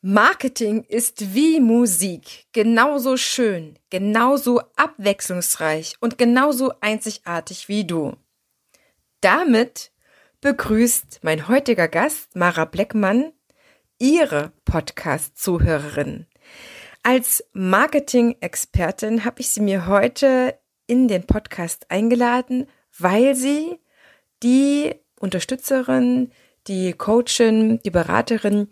Marketing ist wie Musik, genauso schön, genauso abwechslungsreich und genauso einzigartig wie du. Damit begrüßt mein heutiger Gast, Mara Bleckmann, ihre Podcast-Zuhörerin. Als Marketing-Expertin habe ich sie mir heute in den Podcast eingeladen, weil sie die Unterstützerin, die Coachin, die Beraterin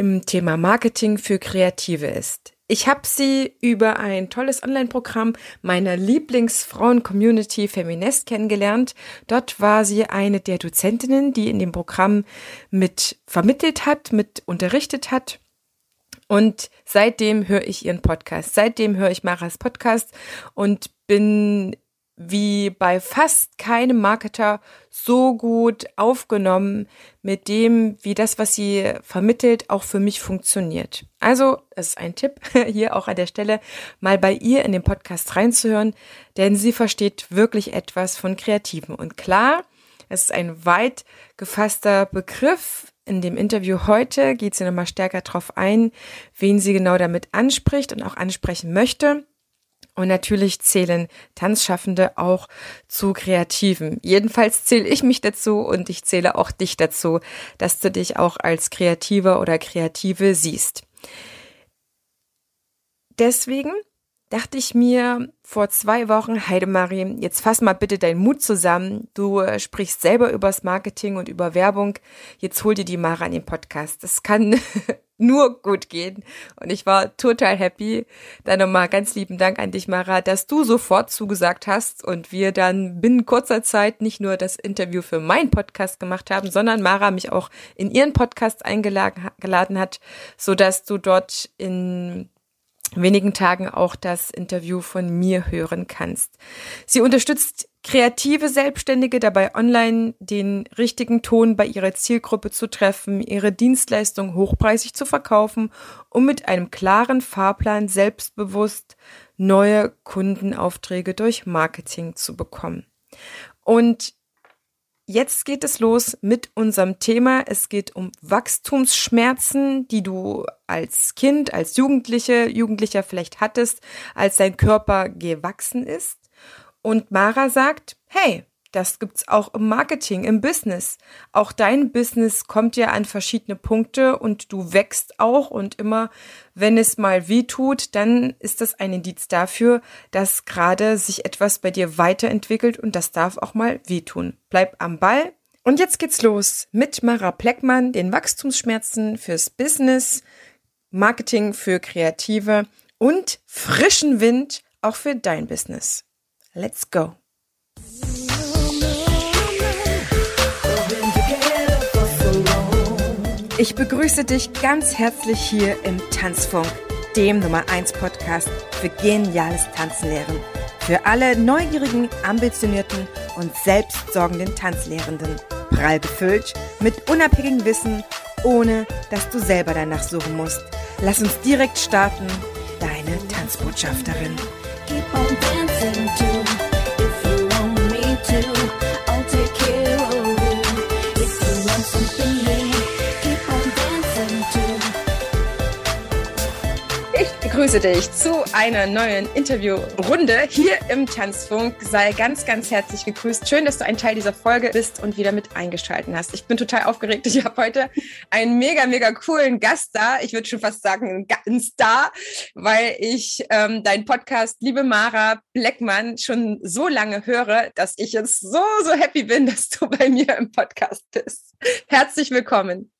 im Thema Marketing für Kreative ist. Ich habe sie über ein tolles Online-Programm meiner Lieblingsfrauen-Community Feminist kennengelernt. Dort war sie eine der Dozentinnen, die in dem Programm mit vermittelt hat, mit unterrichtet hat. Und seitdem höre ich ihren Podcast. Seitdem höre ich Maras Podcast und bin wie bei fast keinem Marketer so gut aufgenommen mit dem, wie das, was sie vermittelt, auch für mich funktioniert. Also, das ist ein Tipp hier auch an der Stelle, mal bei ihr in den Podcast reinzuhören, denn sie versteht wirklich etwas von Kreativen. Und klar, es ist ein weit gefasster Begriff. In dem Interview heute geht sie nochmal stärker darauf ein, wen sie genau damit anspricht und auch ansprechen möchte. Und natürlich zählen Tanzschaffende auch zu Kreativen. Jedenfalls zähle ich mich dazu und ich zähle auch dich dazu, dass du dich auch als Kreativer oder Kreative siehst. Deswegen dachte ich mir vor zwei Wochen, Heidemarie, jetzt fass mal bitte deinen Mut zusammen. Du äh, sprichst selber übers Marketing und über Werbung. Jetzt hol dir die Mara an den Podcast. Das kann nur gut gehen. Und ich war total happy. Dann nochmal ganz lieben Dank an dich, Mara, dass du sofort zugesagt hast und wir dann binnen kurzer Zeit nicht nur das Interview für meinen Podcast gemacht haben, sondern Mara mich auch in ihren Podcast eingeladen hat, so dass du dort in wenigen Tagen auch das Interview von mir hören kannst. Sie unterstützt kreative Selbstständige dabei online den richtigen Ton bei ihrer Zielgruppe zu treffen, ihre Dienstleistung hochpreisig zu verkaufen, um mit einem klaren Fahrplan selbstbewusst neue Kundenaufträge durch Marketing zu bekommen. Und Jetzt geht es los mit unserem Thema. Es geht um Wachstumsschmerzen, die du als Kind, als Jugendliche, Jugendlicher vielleicht hattest, als dein Körper gewachsen ist. Und Mara sagt, hey, das gibt's auch im Marketing, im Business. Auch dein Business kommt ja an verschiedene Punkte und du wächst auch und immer, wenn es mal weh tut, dann ist das ein Indiz dafür, dass gerade sich etwas bei dir weiterentwickelt und das darf auch mal wehtun. Bleib am Ball. Und jetzt geht's los mit Mara Pleckmann, den Wachstumsschmerzen fürs Business, Marketing für Kreative und frischen Wind auch für dein Business. Let's go. Ich begrüße dich ganz herzlich hier im Tanzfunk, dem Nummer 1 Podcast für geniales Tanzenlehren. Für alle neugierigen, ambitionierten und selbstsorgenden Tanzlehrenden. Prall gefüllt mit unabhängigem Wissen, ohne dass du selber danach suchen musst. Lass uns direkt starten. Deine Tanzbotschafterin. Keep on dancing to, if you want me to. Begrüße dich zu einer neuen Interviewrunde hier im Tanzfunk. Sei ganz, ganz herzlich gegrüßt. Schön, dass du ein Teil dieser Folge bist und wieder mit eingeschalten hast. Ich bin total aufgeregt. Ich habe heute einen mega, mega coolen Gast da. Ich würde schon fast sagen, einen Star, weil ich ähm, deinen Podcast, liebe Mara Bleckmann, schon so lange höre, dass ich jetzt so, so happy bin, dass du bei mir im Podcast bist. Herzlich willkommen.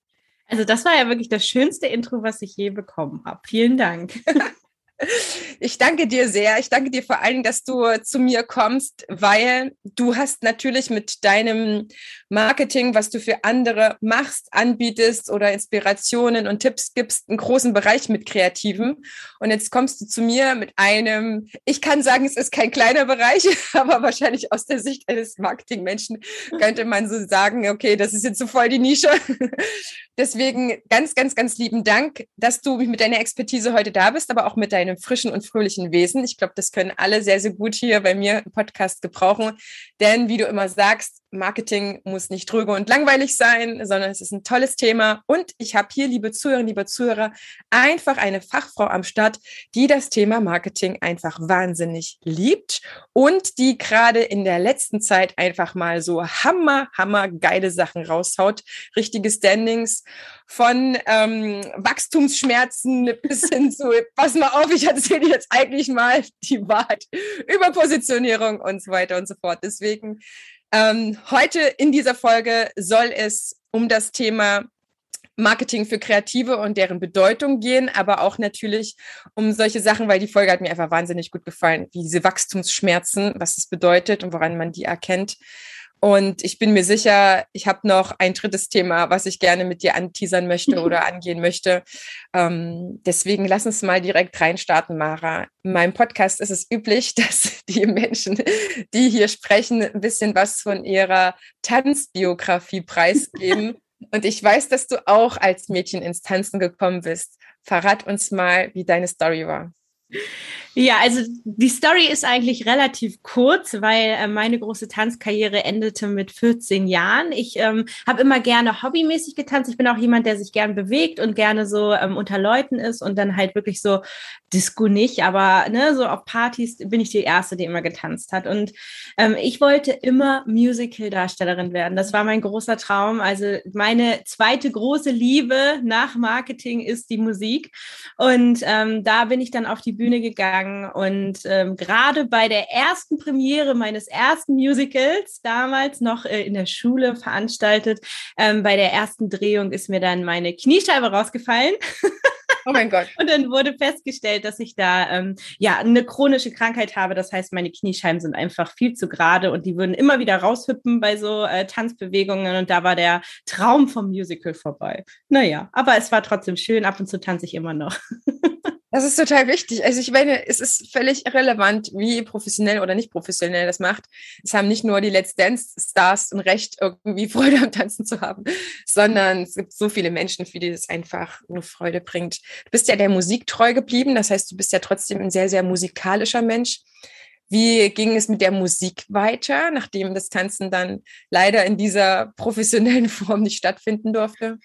Also das war ja wirklich das schönste Intro, was ich je bekommen habe. Vielen Dank. Ich danke dir sehr. Ich danke dir vor allem, dass du zu mir kommst, weil du hast natürlich mit deinem Marketing, was du für andere machst, anbietest oder Inspirationen und Tipps gibst, einen großen Bereich mit Kreativen. Und jetzt kommst du zu mir mit einem, ich kann sagen, es ist kein kleiner Bereich, aber wahrscheinlich aus der Sicht eines Marketingmenschen könnte man so sagen, okay, das ist jetzt so voll die Nische. Deswegen ganz, ganz, ganz lieben Dank, dass du mit deiner Expertise heute da bist, aber auch mit deinem frischen und fröhlichen Wesen. Ich glaube, das können alle sehr, sehr gut hier bei mir im Podcast gebrauchen. Denn wie du immer sagst, Marketing muss nicht tröge und langweilig sein, sondern es ist ein tolles Thema. Und ich habe hier, liebe Zuhörerinnen, liebe Zuhörer, einfach eine Fachfrau am Start, die das Thema Marketing einfach wahnsinnig liebt und die gerade in der letzten Zeit einfach mal so hammer, hammer geile Sachen raushaut. Richtige Standings von ähm, Wachstumsschmerzen bis hin zu, pass mal auf, ich erzähle jetzt eigentlich mal die Wahrheit über Positionierung und so weiter und so fort. Deswegen ähm, heute in dieser Folge soll es um das Thema Marketing für Kreative und deren Bedeutung gehen, aber auch natürlich um solche Sachen, weil die Folge hat mir einfach wahnsinnig gut gefallen, wie diese Wachstumsschmerzen, was es bedeutet und woran man die erkennt. Und ich bin mir sicher, ich habe noch ein drittes Thema, was ich gerne mit dir anteasern möchte oder angehen möchte. Ähm, deswegen lass uns mal direkt reinstarten, Mara. In meinem Podcast ist es üblich, dass die Menschen, die hier sprechen, ein bisschen was von ihrer Tanzbiografie preisgeben. Und ich weiß, dass du auch als Mädchen ins Tanzen gekommen bist. Verrat uns mal, wie deine Story war. Ja, also die Story ist eigentlich relativ kurz, weil äh, meine große Tanzkarriere endete mit 14 Jahren. Ich ähm, habe immer gerne hobbymäßig getanzt. Ich bin auch jemand, der sich gern bewegt und gerne so ähm, unter Leuten ist und dann halt wirklich so Disco nicht, aber ne, so auf Partys bin ich die erste, die immer getanzt hat. Und ähm, ich wollte immer Musical-Darstellerin werden. Das war mein großer Traum. Also meine zweite große Liebe nach Marketing ist die Musik. Und ähm, da bin ich dann auf die Bühne gegangen gegangen und ähm, gerade bei der ersten Premiere meines ersten Musicals, damals noch äh, in der Schule veranstaltet, ähm, bei der ersten Drehung ist mir dann meine Kniescheibe rausgefallen. Oh mein Gott. Und dann wurde festgestellt, dass ich da ähm, ja eine chronische Krankheit habe. Das heißt, meine Kniescheiben sind einfach viel zu gerade und die würden immer wieder raushüppen bei so äh, Tanzbewegungen. Und da war der Traum vom Musical vorbei. Naja, aber es war trotzdem schön. Ab und zu tanze ich immer noch. Das ist total wichtig. Also ich meine, es ist völlig irrelevant, wie professionell oder nicht professionell das macht. Es haben nicht nur die Let's Dance Stars ein Recht, irgendwie Freude am Tanzen zu haben, sondern es gibt so viele Menschen, für die das einfach nur Freude bringt. Du bist ja der Musik treu geblieben. Das heißt, du bist ja trotzdem ein sehr, sehr musikalischer Mensch. Wie ging es mit der Musik weiter, nachdem das Tanzen dann leider in dieser professionellen Form nicht stattfinden durfte?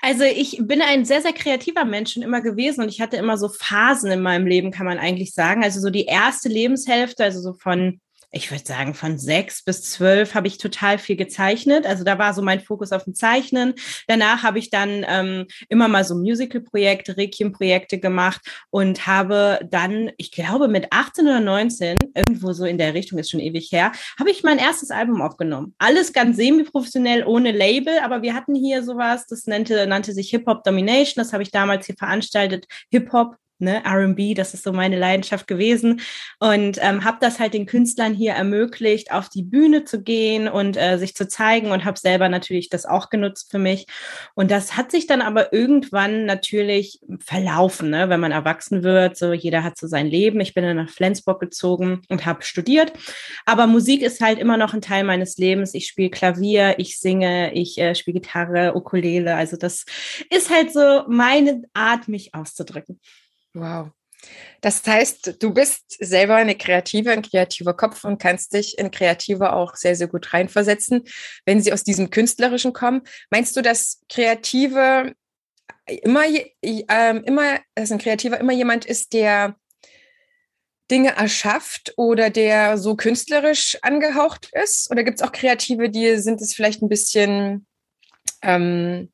Also ich bin ein sehr, sehr kreativer Mensch schon immer gewesen und ich hatte immer so Phasen in meinem Leben, kann man eigentlich sagen. Also so die erste Lebenshälfte, also so von ich würde sagen, von sechs bis zwölf habe ich total viel gezeichnet. Also da war so mein Fokus auf dem Zeichnen. Danach habe ich dann ähm, immer mal so Musical-Projekte, Requiem-Projekte gemacht und habe dann, ich glaube, mit 18 oder 19, irgendwo so in der Richtung, ist schon ewig her, habe ich mein erstes Album aufgenommen. Alles ganz semi-professionell, ohne Label, aber wir hatten hier sowas, das nannte, nannte sich Hip-Hop Domination. Das habe ich damals hier veranstaltet. Hip-Hop ne, RB, das ist so meine Leidenschaft gewesen. Und ähm, habe das halt den Künstlern hier ermöglicht, auf die Bühne zu gehen und äh, sich zu zeigen und habe selber natürlich das auch genutzt für mich. Und das hat sich dann aber irgendwann natürlich verlaufen, ne, wenn man erwachsen wird. So jeder hat so sein Leben. Ich bin dann nach Flensburg gezogen und habe studiert. Aber Musik ist halt immer noch ein Teil meines Lebens. Ich spiele Klavier, ich singe, ich äh, spiele Gitarre, Ukulele. Also das ist halt so meine Art, mich auszudrücken. Wow. Das heißt, du bist selber eine Kreative, ein kreativer Kopf und kannst dich in Kreative auch sehr, sehr gut reinversetzen, wenn sie aus diesem Künstlerischen kommen. Meinst du, dass Kreative immer, äh, immer, dass ein Kreativer immer jemand ist, der Dinge erschafft oder der so künstlerisch angehaucht ist? Oder gibt es auch Kreative, die sind es vielleicht ein bisschen, ähm,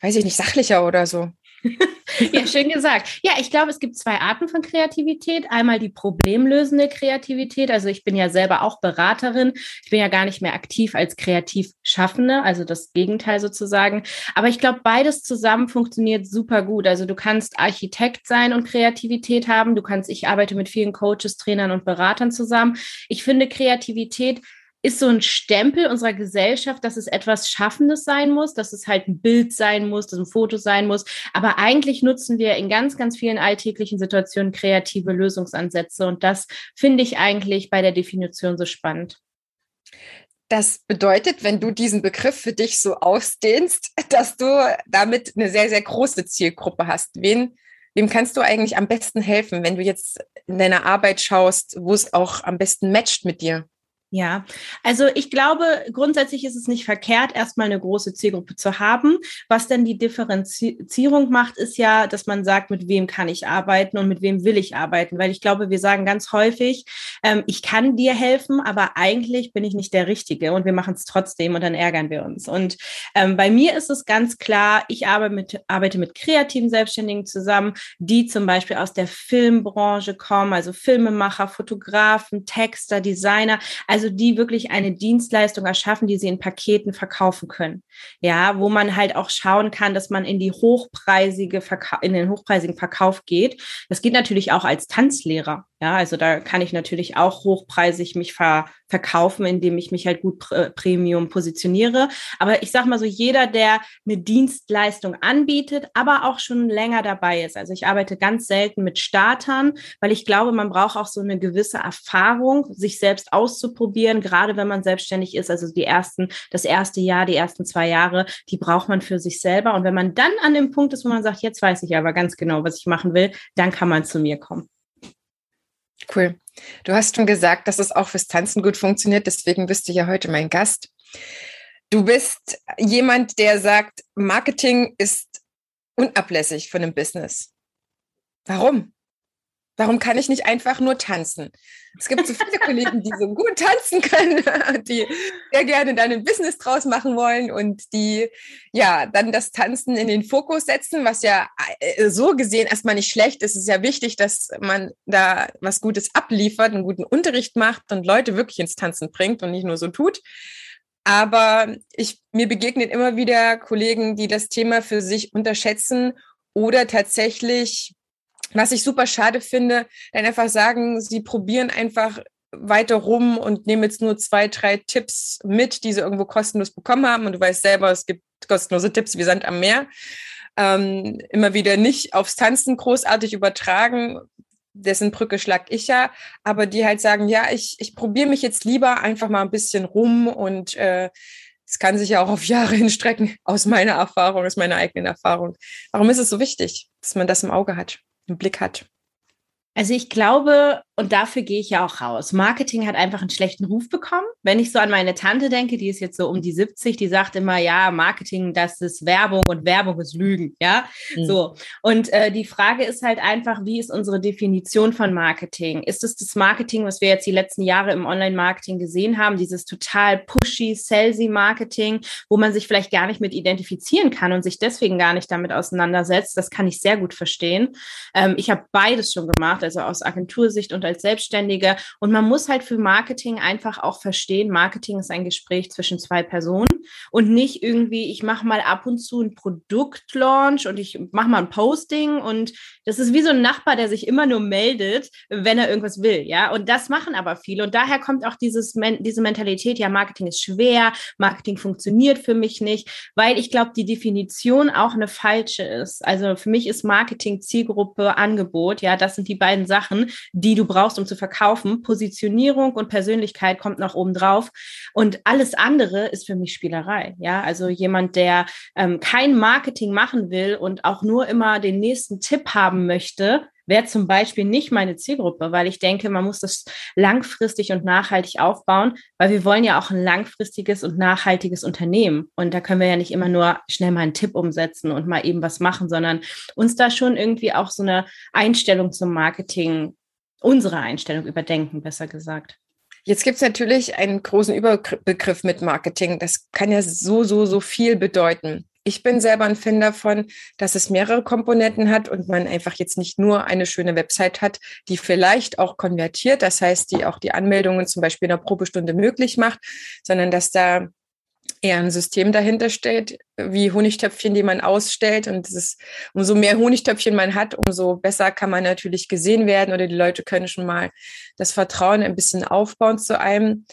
weiß ich nicht, sachlicher oder so? ja, schön gesagt. Ja, ich glaube, es gibt zwei Arten von Kreativität. Einmal die problemlösende Kreativität. Also ich bin ja selber auch Beraterin. Ich bin ja gar nicht mehr aktiv als Kreativschaffende, also das Gegenteil sozusagen. Aber ich glaube, beides zusammen funktioniert super gut. Also du kannst Architekt sein und Kreativität haben. Du kannst, ich arbeite mit vielen Coaches, Trainern und Beratern zusammen. Ich finde Kreativität ist so ein Stempel unserer Gesellschaft, dass es etwas Schaffendes sein muss, dass es halt ein Bild sein muss, dass ein Foto sein muss. Aber eigentlich nutzen wir in ganz, ganz vielen alltäglichen Situationen kreative Lösungsansätze. Und das finde ich eigentlich bei der Definition so spannend. Das bedeutet, wenn du diesen Begriff für dich so ausdehnst, dass du damit eine sehr, sehr große Zielgruppe hast. Wen Wem kannst du eigentlich am besten helfen, wenn du jetzt in deiner Arbeit schaust, wo es auch am besten matcht mit dir? Ja, also ich glaube, grundsätzlich ist es nicht verkehrt, erstmal eine große Zielgruppe zu haben. Was denn die Differenzierung macht, ist ja, dass man sagt, mit wem kann ich arbeiten und mit wem will ich arbeiten. Weil ich glaube, wir sagen ganz häufig, ähm, ich kann dir helfen, aber eigentlich bin ich nicht der Richtige und wir machen es trotzdem und dann ärgern wir uns. Und ähm, bei mir ist es ganz klar, ich arbeite mit, arbeite mit kreativen Selbstständigen zusammen, die zum Beispiel aus der Filmbranche kommen, also Filmemacher, Fotografen, Texter, Designer. Also also die wirklich eine Dienstleistung erschaffen, die sie in Paketen verkaufen können. Ja, wo man halt auch schauen kann, dass man in die hochpreisige Verka in den hochpreisigen Verkauf geht. Das geht natürlich auch als Tanzlehrer. Ja, also da kann ich natürlich auch hochpreisig mich ver verkaufen, indem ich mich halt gut pr Premium positioniere. Aber ich sag mal so, jeder, der eine Dienstleistung anbietet, aber auch schon länger dabei ist. Also ich arbeite ganz selten mit Startern, weil ich glaube, man braucht auch so eine gewisse Erfahrung, sich selbst auszuprobieren, gerade wenn man selbstständig ist. Also die ersten, das erste Jahr, die ersten zwei Jahre, die braucht man für sich selber. Und wenn man dann an dem Punkt ist, wo man sagt, jetzt weiß ich aber ganz genau, was ich machen will, dann kann man zu mir kommen. Cool. Du hast schon gesagt, dass es auch fürs Tanzen gut funktioniert, deswegen bist du ja heute mein Gast. Du bist jemand, der sagt, Marketing ist unablässig von einem Business. Warum? Warum kann ich nicht einfach nur tanzen? Es gibt so viele Kollegen, die so gut tanzen können, die sehr gerne dann ein Business draus machen wollen und die ja dann das Tanzen in den Fokus setzen, was ja äh, so gesehen erstmal nicht schlecht ist. Es ist ja wichtig, dass man da was Gutes abliefert, einen guten Unterricht macht und Leute wirklich ins Tanzen bringt und nicht nur so tut. Aber ich, mir begegnen immer wieder Kollegen, die das Thema für sich unterschätzen oder tatsächlich was ich super schade finde, dann einfach sagen, sie probieren einfach weiter rum und nehmen jetzt nur zwei, drei Tipps mit, die sie irgendwo kostenlos bekommen haben. Und du weißt selber, es gibt kostenlose Tipps wie Sand am Meer. Ähm, immer wieder nicht aufs Tanzen großartig übertragen, dessen Brücke schlag ich ja, aber die halt sagen, ja, ich, ich probiere mich jetzt lieber einfach mal ein bisschen rum und äh, es kann sich ja auch auf Jahre hinstrecken, aus meiner Erfahrung, aus meiner eigenen Erfahrung. Warum ist es so wichtig, dass man das im Auge hat? Im Blick hat? Also ich glaube, und dafür gehe ich ja auch raus. Marketing hat einfach einen schlechten Ruf bekommen. Wenn ich so an meine Tante denke, die ist jetzt so um die 70, die sagt immer, ja, Marketing, das ist Werbung und Werbung ist Lügen, ja. Mhm. So. Und äh, die Frage ist halt einfach, wie ist unsere Definition von Marketing? Ist es das Marketing, was wir jetzt die letzten Jahre im Online-Marketing gesehen haben, dieses total pushy, salesy Marketing, wo man sich vielleicht gar nicht mit identifizieren kann und sich deswegen gar nicht damit auseinandersetzt? Das kann ich sehr gut verstehen. Ähm, ich habe beides schon gemacht, also aus Agentursicht und und als Selbstständige. Und man muss halt für Marketing einfach auch verstehen, Marketing ist ein Gespräch zwischen zwei Personen und nicht irgendwie, ich mache mal ab und zu ein Produktlaunch und ich mache mal ein Posting und das ist wie so ein Nachbar, der sich immer nur meldet, wenn er irgendwas will, ja. Und das machen aber viele. Und daher kommt auch dieses, diese Mentalität, ja, Marketing ist schwer, Marketing funktioniert für mich nicht, weil ich glaube, die Definition auch eine falsche ist. Also für mich ist Marketing Zielgruppe, Angebot, ja, das sind die beiden Sachen, die du brauchst, um zu verkaufen. Positionierung und Persönlichkeit kommt noch oben drauf. Und alles andere ist für mich Spielerei. Ja, also jemand, der ähm, kein Marketing machen will und auch nur immer den nächsten Tipp haben möchte, wäre zum Beispiel nicht meine Zielgruppe, weil ich denke, man muss das langfristig und nachhaltig aufbauen, weil wir wollen ja auch ein langfristiges und nachhaltiges Unternehmen. Und da können wir ja nicht immer nur schnell mal einen Tipp umsetzen und mal eben was machen, sondern uns da schon irgendwie auch so eine Einstellung zum Marketing unsere Einstellung überdenken, besser gesagt. Jetzt gibt es natürlich einen großen Überbegriff mit Marketing. Das kann ja so, so, so viel bedeuten. Ich bin selber ein Fan davon, dass es mehrere Komponenten hat und man einfach jetzt nicht nur eine schöne Website hat, die vielleicht auch konvertiert, das heißt, die auch die Anmeldungen zum Beispiel in einer Probestunde möglich macht, sondern dass da eher ein System dahinter steht, wie Honigtöpfchen, die man ausstellt. Und ist, umso mehr Honigtöpfchen man hat, umso besser kann man natürlich gesehen werden oder die Leute können schon mal das Vertrauen ein bisschen aufbauen zu einem.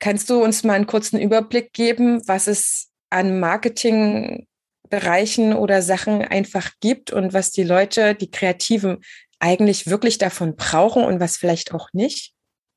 Kannst du uns mal einen kurzen Überblick geben, was es an Marketingbereichen oder Sachen einfach gibt und was die Leute, die Kreativen eigentlich wirklich davon brauchen und was vielleicht auch nicht?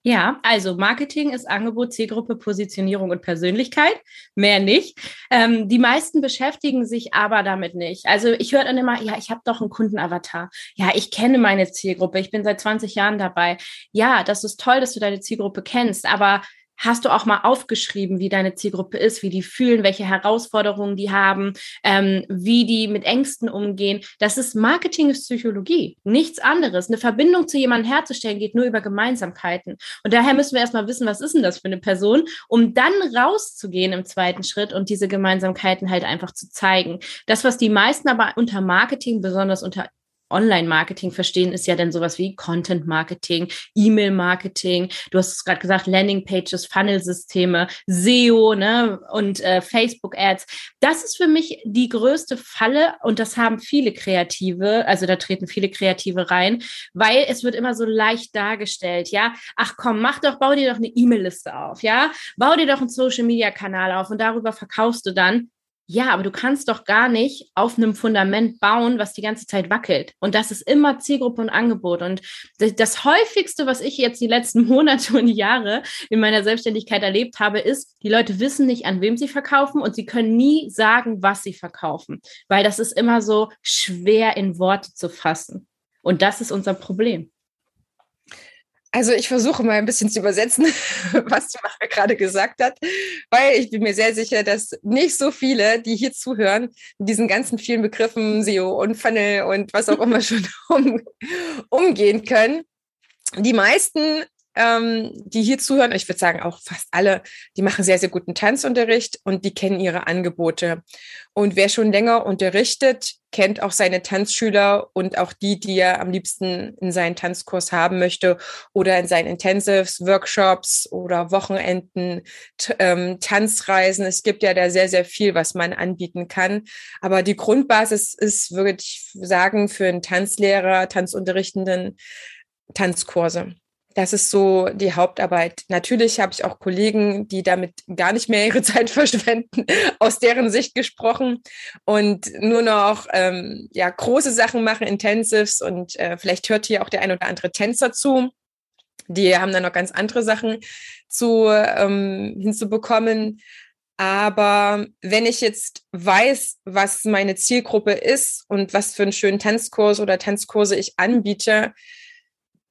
Ja, also Marketing ist Angebot, Zielgruppe, Positionierung und Persönlichkeit. Mehr nicht. Ähm, die meisten beschäftigen sich aber damit nicht. Also ich höre dann immer, ja, ich habe doch einen Kundenavatar. Ja, ich kenne meine Zielgruppe. Ich bin seit 20 Jahren dabei. Ja, das ist toll, dass du deine Zielgruppe kennst, aber Hast du auch mal aufgeschrieben, wie deine Zielgruppe ist, wie die fühlen, welche Herausforderungen die haben, ähm, wie die mit Ängsten umgehen? Das ist Marketing ist Psychologie, nichts anderes. Eine Verbindung zu jemandem herzustellen geht nur über Gemeinsamkeiten. Und daher müssen wir erstmal wissen, was ist denn das für eine Person, um dann rauszugehen im zweiten Schritt und diese Gemeinsamkeiten halt einfach zu zeigen. Das, was die meisten aber unter Marketing, besonders unter Online-Marketing verstehen, ist ja dann sowas wie Content-Marketing, E-Mail-Marketing. Du hast es gerade gesagt, Landing-Pages, Funnel-Systeme, SEO ne, und äh, Facebook-Ads. Das ist für mich die größte Falle und das haben viele Kreative, also da treten viele Kreative rein, weil es wird immer so leicht dargestellt, ja. Ach komm, mach doch, bau dir doch eine E-Mail-Liste auf, ja. Bau dir doch einen Social-Media-Kanal auf und darüber verkaufst du dann. Ja, aber du kannst doch gar nicht auf einem Fundament bauen, was die ganze Zeit wackelt. Und das ist immer Zielgruppe und Angebot. Und das häufigste, was ich jetzt die letzten Monate und Jahre in meiner Selbstständigkeit erlebt habe, ist, die Leute wissen nicht, an wem sie verkaufen und sie können nie sagen, was sie verkaufen, weil das ist immer so schwer in Worte zu fassen. Und das ist unser Problem. Also ich versuche mal ein bisschen zu übersetzen, was die Macher gerade gesagt hat, weil ich bin mir sehr sicher, dass nicht so viele, die hier zuhören, mit diesen ganzen vielen Begriffen SEO und Funnel und was auch immer schon um, umgehen können. Die meisten ähm, die hier zuhören, ich würde sagen auch fast alle, die machen sehr, sehr guten Tanzunterricht und die kennen ihre Angebote. Und wer schon länger unterrichtet, kennt auch seine Tanzschüler und auch die, die er am liebsten in seinen Tanzkurs haben möchte oder in seinen Intensives, Workshops oder Wochenenden, ähm, Tanzreisen. Es gibt ja da sehr, sehr viel, was man anbieten kann. Aber die Grundbasis ist, würde ich sagen, für einen Tanzlehrer, Tanzunterrichtenden Tanzkurse. Das ist so die Hauptarbeit. Natürlich habe ich auch Kollegen, die damit gar nicht mehr ihre Zeit verschwenden, aus deren Sicht gesprochen und nur noch ähm, ja große Sachen machen, Intensives und äh, vielleicht hört hier auch der ein oder andere Tänzer zu. Die haben dann noch ganz andere Sachen zu ähm, hinzubekommen. Aber wenn ich jetzt weiß, was meine Zielgruppe ist und was für einen schönen Tanzkurs oder Tanzkurse ich anbiete,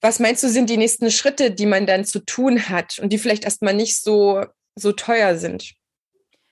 was meinst du, sind die nächsten Schritte, die man dann zu tun hat und die vielleicht erstmal nicht so, so teuer sind?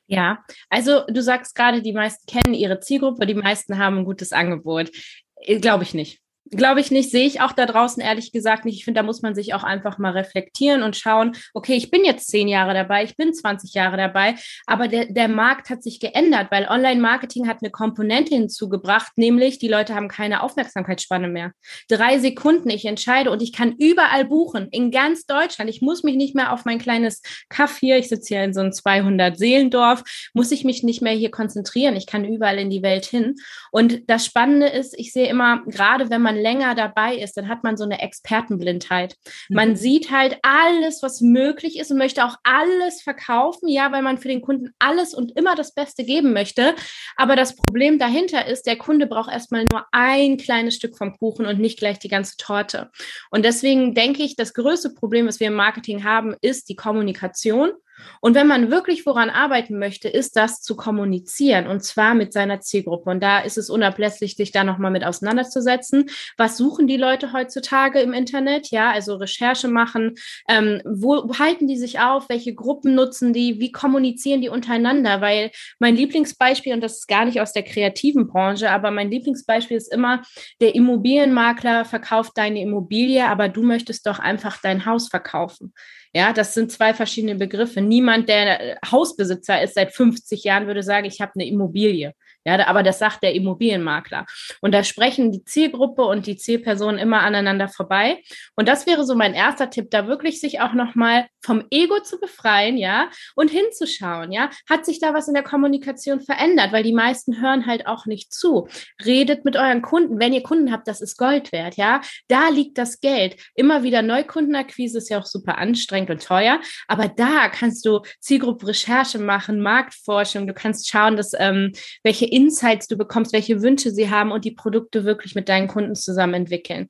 Ja, also du sagst gerade, die meisten kennen ihre Zielgruppe, die meisten haben ein gutes Angebot. Äh, Glaube ich nicht. Glaube ich nicht, sehe ich auch da draußen ehrlich gesagt nicht. Ich finde, da muss man sich auch einfach mal reflektieren und schauen, okay, ich bin jetzt zehn Jahre dabei, ich bin 20 Jahre dabei, aber der, der Markt hat sich geändert, weil Online-Marketing hat eine Komponente hinzugebracht, nämlich die Leute haben keine Aufmerksamkeitsspanne mehr. Drei Sekunden, ich entscheide und ich kann überall buchen, in ganz Deutschland. Ich muss mich nicht mehr auf mein kleines Kaff hier, ich sitze hier in so einem 200 Seelendorf, muss ich mich nicht mehr hier konzentrieren. Ich kann überall in die Welt hin. Und das Spannende ist, ich sehe immer, gerade wenn man länger dabei ist, dann hat man so eine Expertenblindheit. Man mhm. sieht halt alles, was möglich ist und möchte auch alles verkaufen, ja, weil man für den Kunden alles und immer das Beste geben möchte. Aber das Problem dahinter ist, der Kunde braucht erstmal nur ein kleines Stück vom Kuchen und nicht gleich die ganze Torte. Und deswegen denke ich, das größte Problem, was wir im Marketing haben, ist die Kommunikation. Und wenn man wirklich woran arbeiten möchte, ist das zu kommunizieren und zwar mit seiner Zielgruppe. Und da ist es unablässig, sich da nochmal mit auseinanderzusetzen. Was suchen die Leute heutzutage im Internet? Ja, also Recherche machen. Ähm, wo halten die sich auf? Welche Gruppen nutzen die? Wie kommunizieren die untereinander? Weil mein Lieblingsbeispiel, und das ist gar nicht aus der kreativen Branche, aber mein Lieblingsbeispiel ist immer, der Immobilienmakler verkauft deine Immobilie, aber du möchtest doch einfach dein Haus verkaufen. Ja, das sind zwei verschiedene Begriffe. Niemand, der Hausbesitzer ist seit 50 Jahren, würde sagen, ich habe eine Immobilie. Ja, aber das sagt der Immobilienmakler. Und da sprechen die Zielgruppe und die Zielperson immer aneinander vorbei. Und das wäre so mein erster Tipp, da wirklich sich auch nochmal vom Ego zu befreien, ja, und hinzuschauen, ja. Hat sich da was in der Kommunikation verändert? Weil die meisten hören halt auch nicht zu. Redet mit euren Kunden. Wenn ihr Kunden habt, das ist Gold wert, ja. Da liegt das Geld. Immer wieder Neukundenakquise ist ja auch super anstrengend und teuer. Aber da kannst du Zielgruppe-Recherche machen, Marktforschung. Du kannst schauen, dass, ähm, welche Insights du bekommst, welche Wünsche sie haben und die Produkte wirklich mit deinen Kunden zusammen entwickeln.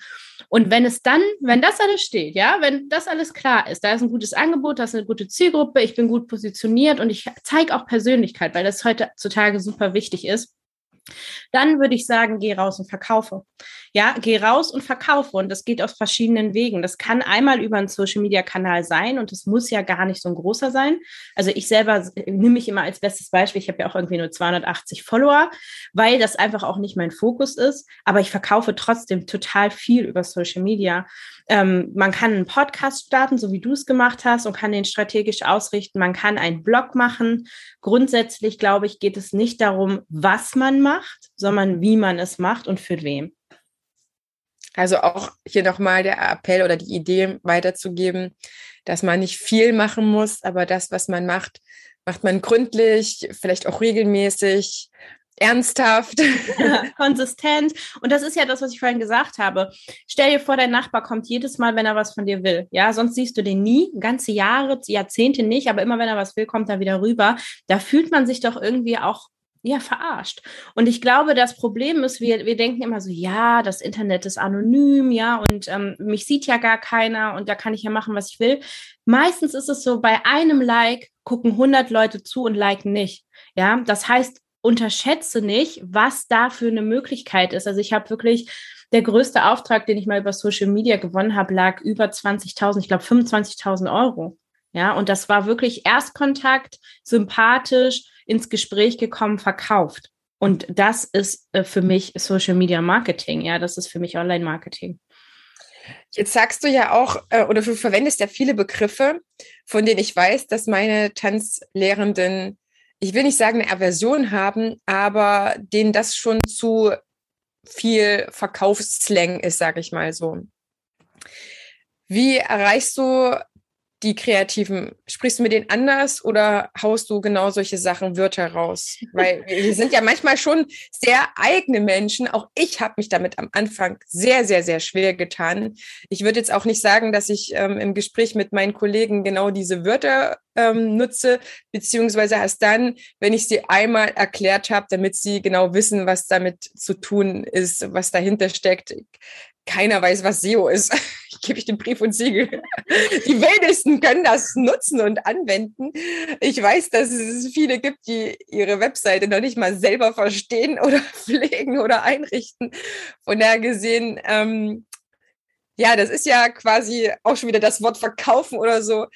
Und wenn es dann, wenn das alles steht, ja, wenn das alles klar ist, da ist ein gutes Angebot, da ist eine gute Zielgruppe, ich bin gut positioniert und ich zeige auch Persönlichkeit, weil das heutzutage super wichtig ist, dann würde ich sagen, geh raus und verkaufe. Ja, geh raus und verkaufe. Und das geht auf verschiedenen Wegen. Das kann einmal über einen Social Media Kanal sein und es muss ja gar nicht so ein großer sein. Also ich selber nehme mich immer als bestes Beispiel. Ich habe ja auch irgendwie nur 280 Follower, weil das einfach auch nicht mein Fokus ist. Aber ich verkaufe trotzdem total viel über Social Media. Ähm, man kann einen Podcast starten, so wie du es gemacht hast, und kann den strategisch ausrichten. Man kann einen Blog machen. Grundsätzlich, glaube ich, geht es nicht darum, was man macht, sondern wie man es macht und für wem. Also auch hier nochmal der Appell oder die Idee weiterzugeben, dass man nicht viel machen muss, aber das, was man macht, macht man gründlich, vielleicht auch regelmäßig, ernsthaft. Ja, konsistent. Und das ist ja das, was ich vorhin gesagt habe. Stell dir vor, dein Nachbar kommt jedes Mal, wenn er was von dir will. Ja, sonst siehst du den nie, ganze Jahre, Jahrzehnte nicht, aber immer wenn er was will, kommt er wieder rüber. Da fühlt man sich doch irgendwie auch ja, verarscht. Und ich glaube, das Problem ist, wir, wir denken immer so, ja, das Internet ist anonym, ja, und ähm, mich sieht ja gar keiner und da kann ich ja machen, was ich will. Meistens ist es so, bei einem Like gucken 100 Leute zu und liken nicht. Ja, das heißt, unterschätze nicht, was da für eine Möglichkeit ist. Also ich habe wirklich der größte Auftrag, den ich mal über Social Media gewonnen habe, lag über 20.000, ich glaube 25.000 Euro. Ja, und das war wirklich Erstkontakt, sympathisch, ins Gespräch gekommen, verkauft. Und das ist äh, für mich Social Media Marketing. Ja, das ist für mich Online Marketing. Jetzt sagst du ja auch, äh, oder du verwendest ja viele Begriffe, von denen ich weiß, dass meine Tanzlehrenden, ich will nicht sagen eine Aversion haben, aber denen das schon zu viel Verkaufsslang ist, sage ich mal so. Wie erreichst du die Kreativen, sprichst du mit denen anders oder haust du genau solche Sachen, Wörter raus? Weil wir sind ja manchmal schon sehr eigene Menschen. Auch ich habe mich damit am Anfang sehr, sehr, sehr schwer getan. Ich würde jetzt auch nicht sagen, dass ich ähm, im Gespräch mit meinen Kollegen genau diese Wörter ähm, nutze, beziehungsweise erst dann, wenn ich sie einmal erklärt habe, damit sie genau wissen, was damit zu tun ist, was dahinter steckt keiner weiß, was SEO ist. Ich gebe ich den Brief und Siegel. Die Wildesten können das nutzen und anwenden. Ich weiß, dass es viele gibt, die ihre Webseite noch nicht mal selber verstehen oder pflegen oder einrichten. Von daher gesehen, ähm, ja, das ist ja quasi auch schon wieder das Wort verkaufen oder so.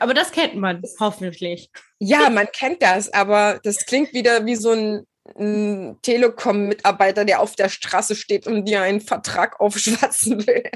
Aber das kennt man hoffentlich. Ja, man kennt das, aber das klingt wieder wie so ein ein Telekom-Mitarbeiter, der auf der Straße steht und dir einen Vertrag aufschwatzen will.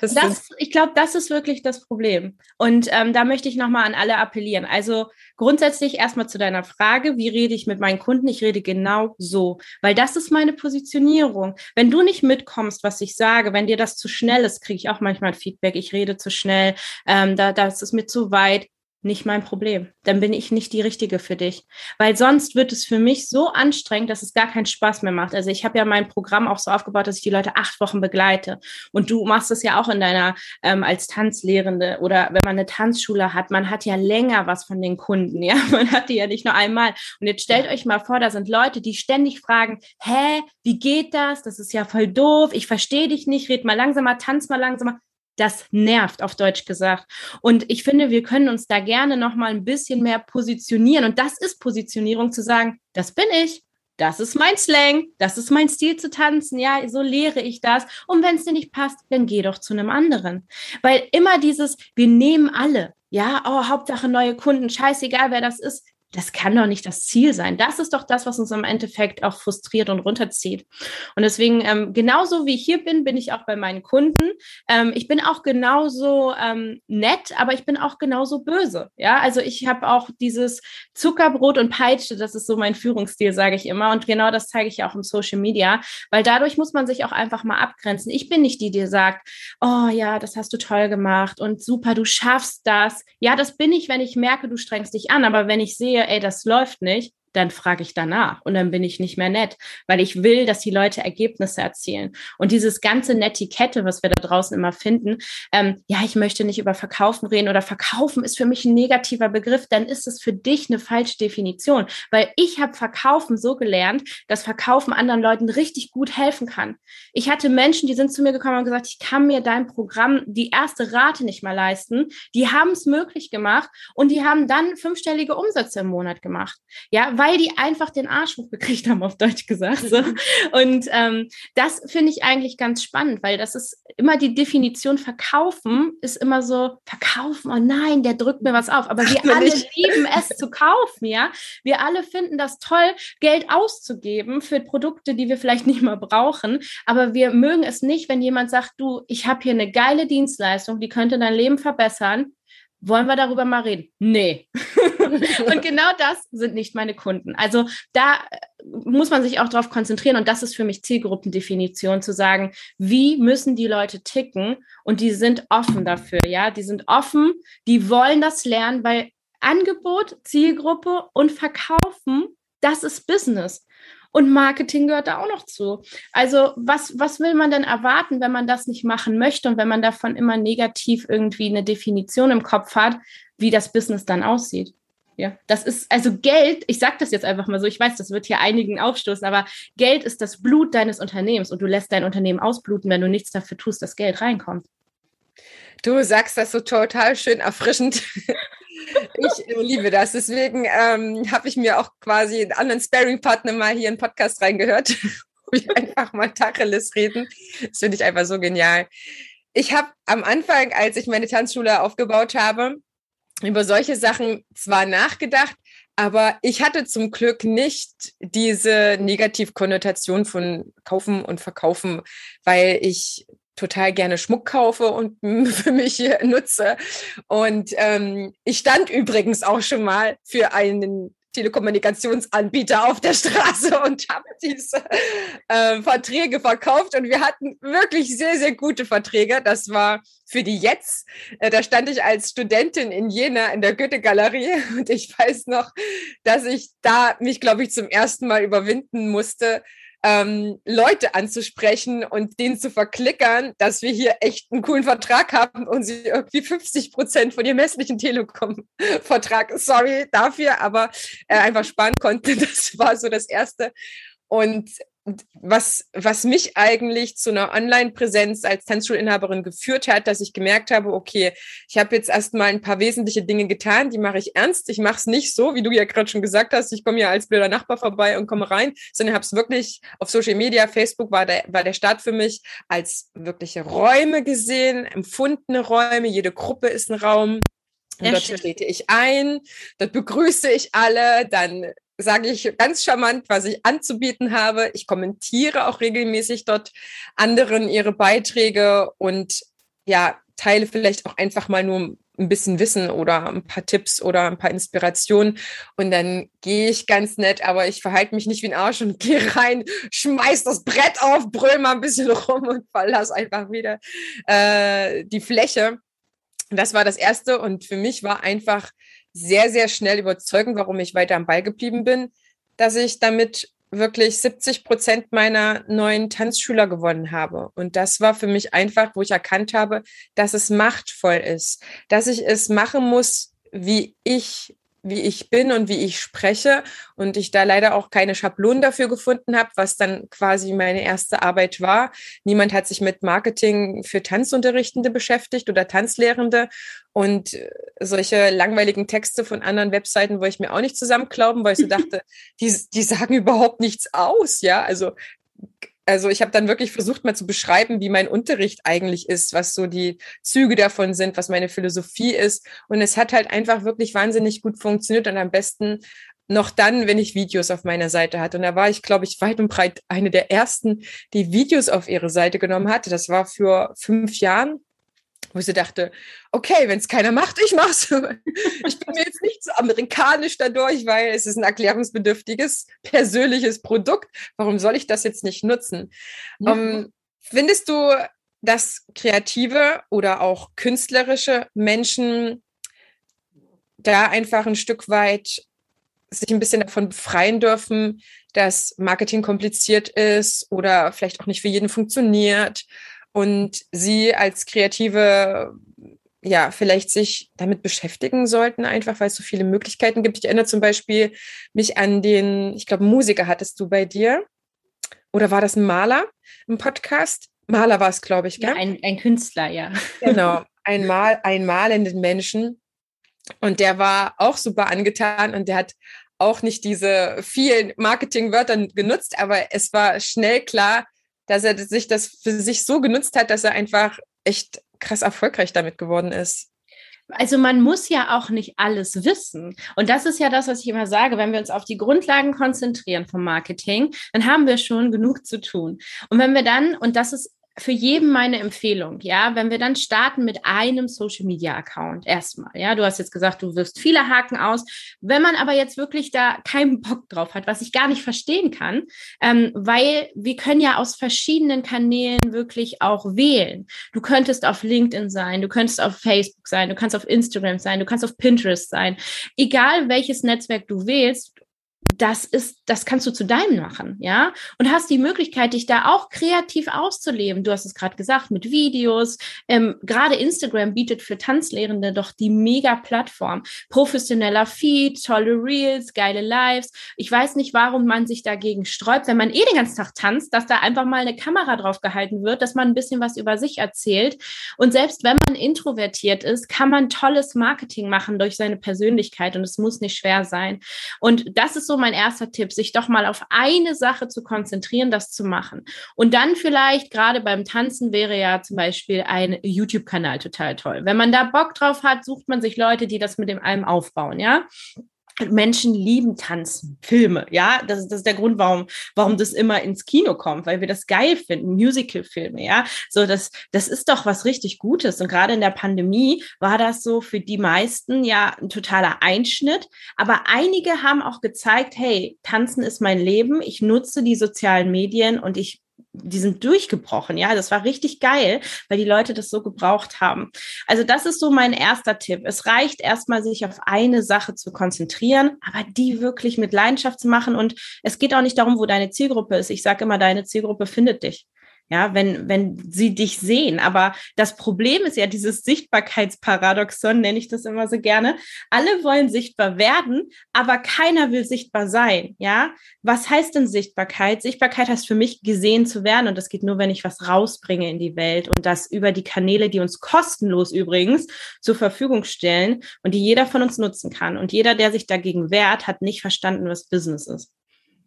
Das das, ich glaube, das ist wirklich das Problem. Und ähm, da möchte ich nochmal an alle appellieren. Also grundsätzlich erstmal zu deiner Frage, wie rede ich mit meinen Kunden? Ich rede genau so, weil das ist meine Positionierung. Wenn du nicht mitkommst, was ich sage, wenn dir das zu schnell ist, kriege ich auch manchmal Feedback, ich rede zu schnell, ähm, da, das ist mir zu weit nicht mein Problem. Dann bin ich nicht die Richtige für dich. Weil sonst wird es für mich so anstrengend, dass es gar keinen Spaß mehr macht. Also ich habe ja mein Programm auch so aufgebaut, dass ich die Leute acht Wochen begleite. Und du machst es ja auch in deiner, ähm, als Tanzlehrende oder wenn man eine Tanzschule hat, man hat ja länger was von den Kunden, ja. Man hat die ja nicht nur einmal. Und jetzt stellt euch mal vor, da sind Leute, die ständig fragen, hä, wie geht das? Das ist ja voll doof. Ich verstehe dich nicht. Red mal langsamer, tanz mal langsamer das nervt, auf Deutsch gesagt. Und ich finde, wir können uns da gerne noch mal ein bisschen mehr positionieren. Und das ist Positionierung, zu sagen, das bin ich. Das ist mein Slang, das ist mein Stil zu tanzen, ja, so lehre ich das. Und wenn es dir nicht passt, dann geh doch zu einem anderen. Weil immer dieses, wir nehmen alle, ja, oh, Hauptsache neue Kunden, scheißegal, wer das ist das kann doch nicht das Ziel sein. Das ist doch das, was uns im Endeffekt auch frustriert und runterzieht. Und deswegen, ähm, genauso wie ich hier bin, bin ich auch bei meinen Kunden. Ähm, ich bin auch genauso ähm, nett, aber ich bin auch genauso böse. Ja, also ich habe auch dieses Zuckerbrot und Peitsche, das ist so mein Führungsstil, sage ich immer. Und genau das zeige ich ja auch im Social Media, weil dadurch muss man sich auch einfach mal abgrenzen. Ich bin nicht die, die sagt, oh ja, das hast du toll gemacht und super, du schaffst das. Ja, das bin ich, wenn ich merke, du strengst dich an. Aber wenn ich sehe, sehe, ey, das läuft nicht, dann frage ich danach und dann bin ich nicht mehr nett, weil ich will, dass die Leute Ergebnisse erzielen. Und dieses ganze Netiquette, was wir da draußen immer finden, ähm, ja, ich möchte nicht über Verkaufen reden oder Verkaufen ist für mich ein negativer Begriff, dann ist es für dich eine falsche Definition, weil ich habe Verkaufen so gelernt, dass Verkaufen anderen Leuten richtig gut helfen kann. Ich hatte Menschen, die sind zu mir gekommen und gesagt, ich kann mir dein Programm die erste Rate nicht mal leisten. Die haben es möglich gemacht und die haben dann fünfstellige Umsätze im Monat gemacht. Ja, weil die einfach den Arsch hochgekriegt haben, auf Deutsch gesagt. So. Und ähm, das finde ich eigentlich ganz spannend, weil das ist immer die Definition verkaufen, ist immer so, verkaufen, oh nein, der drückt mir was auf. Aber wir alle nicht. lieben es zu kaufen, ja. Wir alle finden das toll, Geld auszugeben für Produkte, die wir vielleicht nicht mal brauchen. Aber wir mögen es nicht, wenn jemand sagt, du, ich habe hier eine geile Dienstleistung, die könnte dein Leben verbessern wollen wir darüber mal reden? Nee. und genau das sind nicht meine Kunden. Also da äh, muss man sich auch darauf konzentrieren und das ist für mich Zielgruppendefinition zu sagen, wie müssen die Leute ticken und die sind offen dafür, ja, die sind offen, die wollen das lernen, weil Angebot, Zielgruppe und Verkaufen, das ist Business. Und Marketing gehört da auch noch zu. Also was, was will man denn erwarten, wenn man das nicht machen möchte und wenn man davon immer negativ irgendwie eine Definition im Kopf hat, wie das Business dann aussieht? Ja, das ist also Geld, ich sage das jetzt einfach mal so, ich weiß, das wird hier einigen aufstoßen, aber Geld ist das Blut deines Unternehmens und du lässt dein Unternehmen ausbluten, wenn du nichts dafür tust, dass Geld reinkommt. Du sagst das so total schön erfrischend. Ich liebe das. Deswegen ähm, habe ich mir auch quasi einen anderen Sparing-Partner mal hier in den Podcast reingehört, wo wir einfach mal Tacheles reden. Das finde ich einfach so genial. Ich habe am Anfang, als ich meine Tanzschule aufgebaut habe, über solche Sachen zwar nachgedacht, aber ich hatte zum Glück nicht diese Negativkonnotation von kaufen und verkaufen, weil ich total gerne Schmuck kaufe und für mich nutze. Und ähm, ich stand übrigens auch schon mal für einen Telekommunikationsanbieter auf der Straße und habe diese äh, Verträge verkauft und wir hatten wirklich sehr, sehr gute Verträge. Das war für die Jetzt. Äh, da stand ich als Studentin in Jena in der Goethe-Galerie und ich weiß noch, dass ich da mich, glaube ich, zum ersten Mal überwinden musste, ähm, Leute anzusprechen und denen zu verklickern, dass wir hier echt einen coolen Vertrag haben und sie irgendwie 50 Prozent von ihrem hässlichen Telekom-Vertrag, sorry dafür, aber äh, einfach sparen konnte. Das war so das Erste. Und was, was mich eigentlich zu einer Online-Präsenz als Tanzschulinhaberin geführt hat, dass ich gemerkt habe, okay, ich habe jetzt erstmal ein paar wesentliche Dinge getan, die mache ich ernst. Ich mache es nicht so, wie du ja gerade schon gesagt hast, ich komme ja als blöder Nachbar vorbei und komme rein, sondern habe es wirklich auf Social Media, Facebook war der, war der Start für mich als wirkliche Räume gesehen, empfundene Räume, jede Gruppe ist ein Raum. Und dort trete ich ein, dort begrüße ich alle, dann sage ich ganz charmant, was ich anzubieten habe. Ich kommentiere auch regelmäßig dort anderen ihre Beiträge und ja, teile vielleicht auch einfach mal nur ein bisschen Wissen oder ein paar Tipps oder ein paar Inspirationen. Und dann gehe ich ganz nett, aber ich verhalte mich nicht wie ein Arsch und gehe rein, schmeiß das Brett auf, brüll mal ein bisschen rum und verlasse einfach wieder äh, die Fläche. Das war das Erste. Und für mich war einfach sehr, sehr schnell überzeugend, warum ich weiter am Ball geblieben bin, dass ich damit wirklich 70 Prozent meiner neuen Tanzschüler gewonnen habe. Und das war für mich einfach, wo ich erkannt habe, dass es machtvoll ist, dass ich es machen muss, wie ich wie ich bin und wie ich spreche und ich da leider auch keine Schablonen dafür gefunden habe, was dann quasi meine erste Arbeit war. Niemand hat sich mit Marketing für Tanzunterrichtende beschäftigt oder Tanzlehrende und äh, solche langweiligen Texte von anderen Webseiten, wo ich mir auch nicht zusammenklauben, weil ich so dachte, die, die sagen überhaupt nichts aus, ja, also also ich habe dann wirklich versucht, mal zu beschreiben, wie mein Unterricht eigentlich ist, was so die Züge davon sind, was meine Philosophie ist. Und es hat halt einfach wirklich wahnsinnig gut funktioniert und am besten noch dann, wenn ich Videos auf meiner Seite hatte. Und da war ich, glaube ich, weit und breit eine der ersten, die Videos auf ihre Seite genommen hatte. Das war für fünf Jahren wo ich so dachte, okay, wenn es keiner macht, ich mach's. Ich bin mir jetzt nicht so amerikanisch dadurch, weil es ist ein erklärungsbedürftiges, persönliches Produkt. Warum soll ich das jetzt nicht nutzen? Ja. Um, ähm, findest du, dass kreative oder auch künstlerische Menschen da einfach ein Stück weit sich ein bisschen davon befreien dürfen, dass Marketing kompliziert ist oder vielleicht auch nicht für jeden funktioniert und sie als Kreative ja, vielleicht sich damit beschäftigen sollten, einfach weil es so viele Möglichkeiten gibt. Ich erinnere zum Beispiel mich an den, ich glaube, Musiker hattest du bei dir. Oder war das ein Maler im Podcast? Maler war es, glaube ich, gell? Ja, ein, ein Künstler, ja. Genau, ein, Mal, ein malenden Menschen. Und der war auch super angetan und der hat auch nicht diese vielen Marketingwörter genutzt, aber es war schnell klar, dass er sich das für sich so genutzt hat, dass er einfach echt krass erfolgreich damit geworden ist. Also man muss ja auch nicht alles wissen. Und das ist ja das, was ich immer sage, wenn wir uns auf die Grundlagen konzentrieren vom Marketing, dann haben wir schon genug zu tun. Und wenn wir dann, und das ist für jeden meine Empfehlung, ja, wenn wir dann starten mit einem Social Media Account erstmal, ja, du hast jetzt gesagt, du wirst viele Haken aus. Wenn man aber jetzt wirklich da keinen Bock drauf hat, was ich gar nicht verstehen kann, ähm, weil wir können ja aus verschiedenen Kanälen wirklich auch wählen. Du könntest auf LinkedIn sein, du könntest auf Facebook sein, du kannst auf Instagram sein, du kannst auf Pinterest sein. Egal welches Netzwerk du wählst, das ist, das kannst du zu deinem machen, ja? Und hast die Möglichkeit, dich da auch kreativ auszuleben. Du hast es gerade gesagt, mit Videos. Ähm, gerade Instagram bietet für Tanzlehrende doch die mega Plattform. Professioneller Feed, tolle Reels, geile Lives. Ich weiß nicht, warum man sich dagegen sträubt, wenn man eh den ganzen Tag tanzt, dass da einfach mal eine Kamera drauf gehalten wird, dass man ein bisschen was über sich erzählt. Und selbst wenn man introvertiert ist, kann man tolles Marketing machen durch seine Persönlichkeit und es muss nicht schwer sein. Und das ist so mein erster Tipp, sich doch mal auf eine Sache zu konzentrieren, das zu machen. Und dann vielleicht, gerade beim Tanzen wäre ja zum Beispiel ein YouTube-Kanal total toll. Wenn man da Bock drauf hat, sucht man sich Leute, die das mit dem allem aufbauen, ja. Menschen lieben Tanzen, Filme, ja, das ist, das ist der Grund, warum, warum das immer ins Kino kommt, weil wir das geil finden, Musical-Filme, ja, so das, das ist doch was richtig Gutes. Und gerade in der Pandemie war das so für die meisten ja ein totaler Einschnitt, aber einige haben auch gezeigt, hey, Tanzen ist mein Leben, ich nutze die sozialen Medien und ich die sind durchgebrochen. Ja, das war richtig geil, weil die Leute das so gebraucht haben. Also das ist so mein erster Tipp. Es reicht erstmal, sich auf eine Sache zu konzentrieren, aber die wirklich mit Leidenschaft zu machen. Und es geht auch nicht darum, wo deine Zielgruppe ist. Ich sage immer, deine Zielgruppe findet dich ja, wenn, wenn sie dich sehen. Aber das Problem ist ja dieses Sichtbarkeitsparadoxon, nenne ich das immer so gerne. Alle wollen sichtbar werden, aber keiner will sichtbar sein, ja. Was heißt denn Sichtbarkeit? Sichtbarkeit heißt für mich, gesehen zu werden und das geht nur, wenn ich was rausbringe in die Welt und das über die Kanäle, die uns kostenlos übrigens zur Verfügung stellen und die jeder von uns nutzen kann. Und jeder, der sich dagegen wehrt, hat nicht verstanden, was Business ist.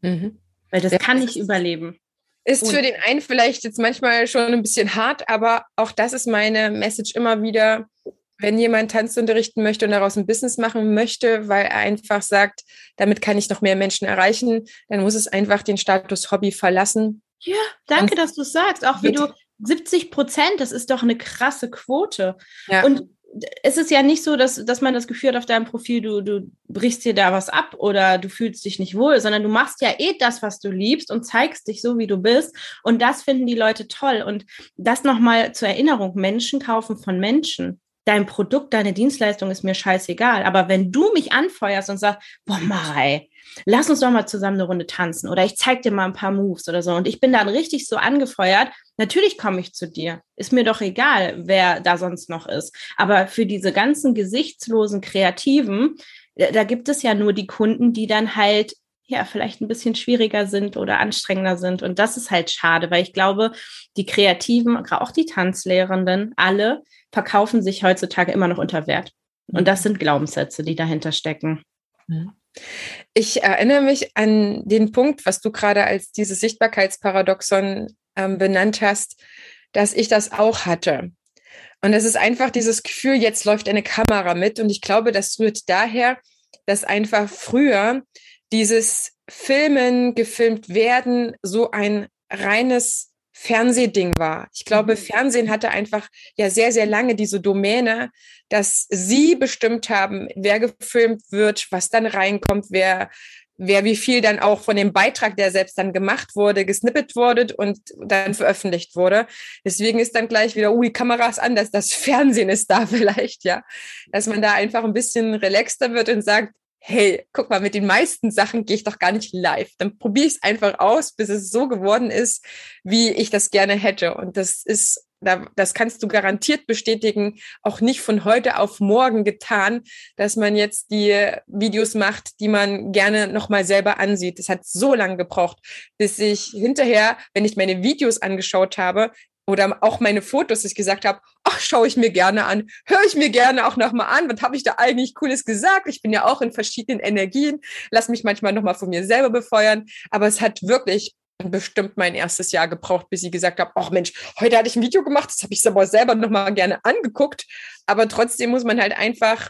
Mhm. Weil das ja, kann nicht überleben. Ist für den einen vielleicht jetzt manchmal schon ein bisschen hart, aber auch das ist meine Message immer wieder, wenn jemand Tanz unterrichten möchte und daraus ein Business machen möchte, weil er einfach sagt, damit kann ich noch mehr Menschen erreichen, dann muss es einfach den Status Hobby verlassen. Ja, danke, dass du sagst. Auch wie du 70 Prozent, das ist doch eine krasse Quote. Ja. Und es ist ja nicht so, dass, dass man das Gefühl hat auf deinem Profil, du, du brichst dir da was ab oder du fühlst dich nicht wohl, sondern du machst ja eh das, was du liebst und zeigst dich so, wie du bist. Und das finden die Leute toll. Und das nochmal zur Erinnerung, Menschen kaufen von Menschen. Dein Produkt, deine Dienstleistung ist mir scheißegal. Aber wenn du mich anfeuerst und sagst, boah, Mai, lass uns doch mal zusammen eine Runde tanzen oder ich zeig dir mal ein paar Moves oder so und ich bin dann richtig so angefeuert, natürlich komme ich zu dir. Ist mir doch egal, wer da sonst noch ist. Aber für diese ganzen gesichtslosen Kreativen, da gibt es ja nur die Kunden, die dann halt ja, vielleicht ein bisschen schwieriger sind oder anstrengender sind. Und das ist halt schade, weil ich glaube, die Kreativen, auch die Tanzlehrenden, alle verkaufen sich heutzutage immer noch unter Wert. Und das sind Glaubenssätze, die dahinter stecken. Mhm. Ich erinnere mich an den Punkt, was du gerade als dieses Sichtbarkeitsparadoxon ähm, benannt hast, dass ich das auch hatte. Und es ist einfach dieses Gefühl, jetzt läuft eine Kamera mit. Und ich glaube, das rührt daher, dass einfach früher dieses Filmen, gefilmt werden, so ein reines Fernsehding war. Ich glaube, mhm. Fernsehen hatte einfach ja sehr, sehr lange diese Domäne, dass sie bestimmt haben, wer gefilmt wird, was dann reinkommt, wer, wer wie viel dann auch von dem Beitrag, der selbst dann gemacht wurde, gesnippet wurde und dann veröffentlicht wurde. Deswegen ist dann gleich wieder, ui, Kameras an, dass das Fernsehen ist da vielleicht, ja. Dass man da einfach ein bisschen relaxter wird und sagt, hey, guck mal, mit den meisten Sachen gehe ich doch gar nicht live. Dann probiere ich es einfach aus, bis es so geworden ist, wie ich das gerne hätte. Und das ist das kannst du garantiert bestätigen, auch nicht von heute auf morgen getan, dass man jetzt die Videos macht, die man gerne nochmal selber ansieht. Es hat so lange gebraucht, bis ich hinterher, wenn ich meine Videos angeschaut habe, oder auch meine Fotos, ich gesagt habe, ach, schaue ich mir gerne an, höre ich mir gerne auch nochmal an, was habe ich da eigentlich Cooles gesagt? Ich bin ja auch in verschiedenen Energien, lass mich manchmal nochmal von mir selber befeuern, aber es hat wirklich bestimmt mein erstes Jahr gebraucht, bis ich gesagt habe, ach Mensch, heute hatte ich ein Video gemacht, das habe ich aber selber nochmal gerne angeguckt, aber trotzdem muss man halt einfach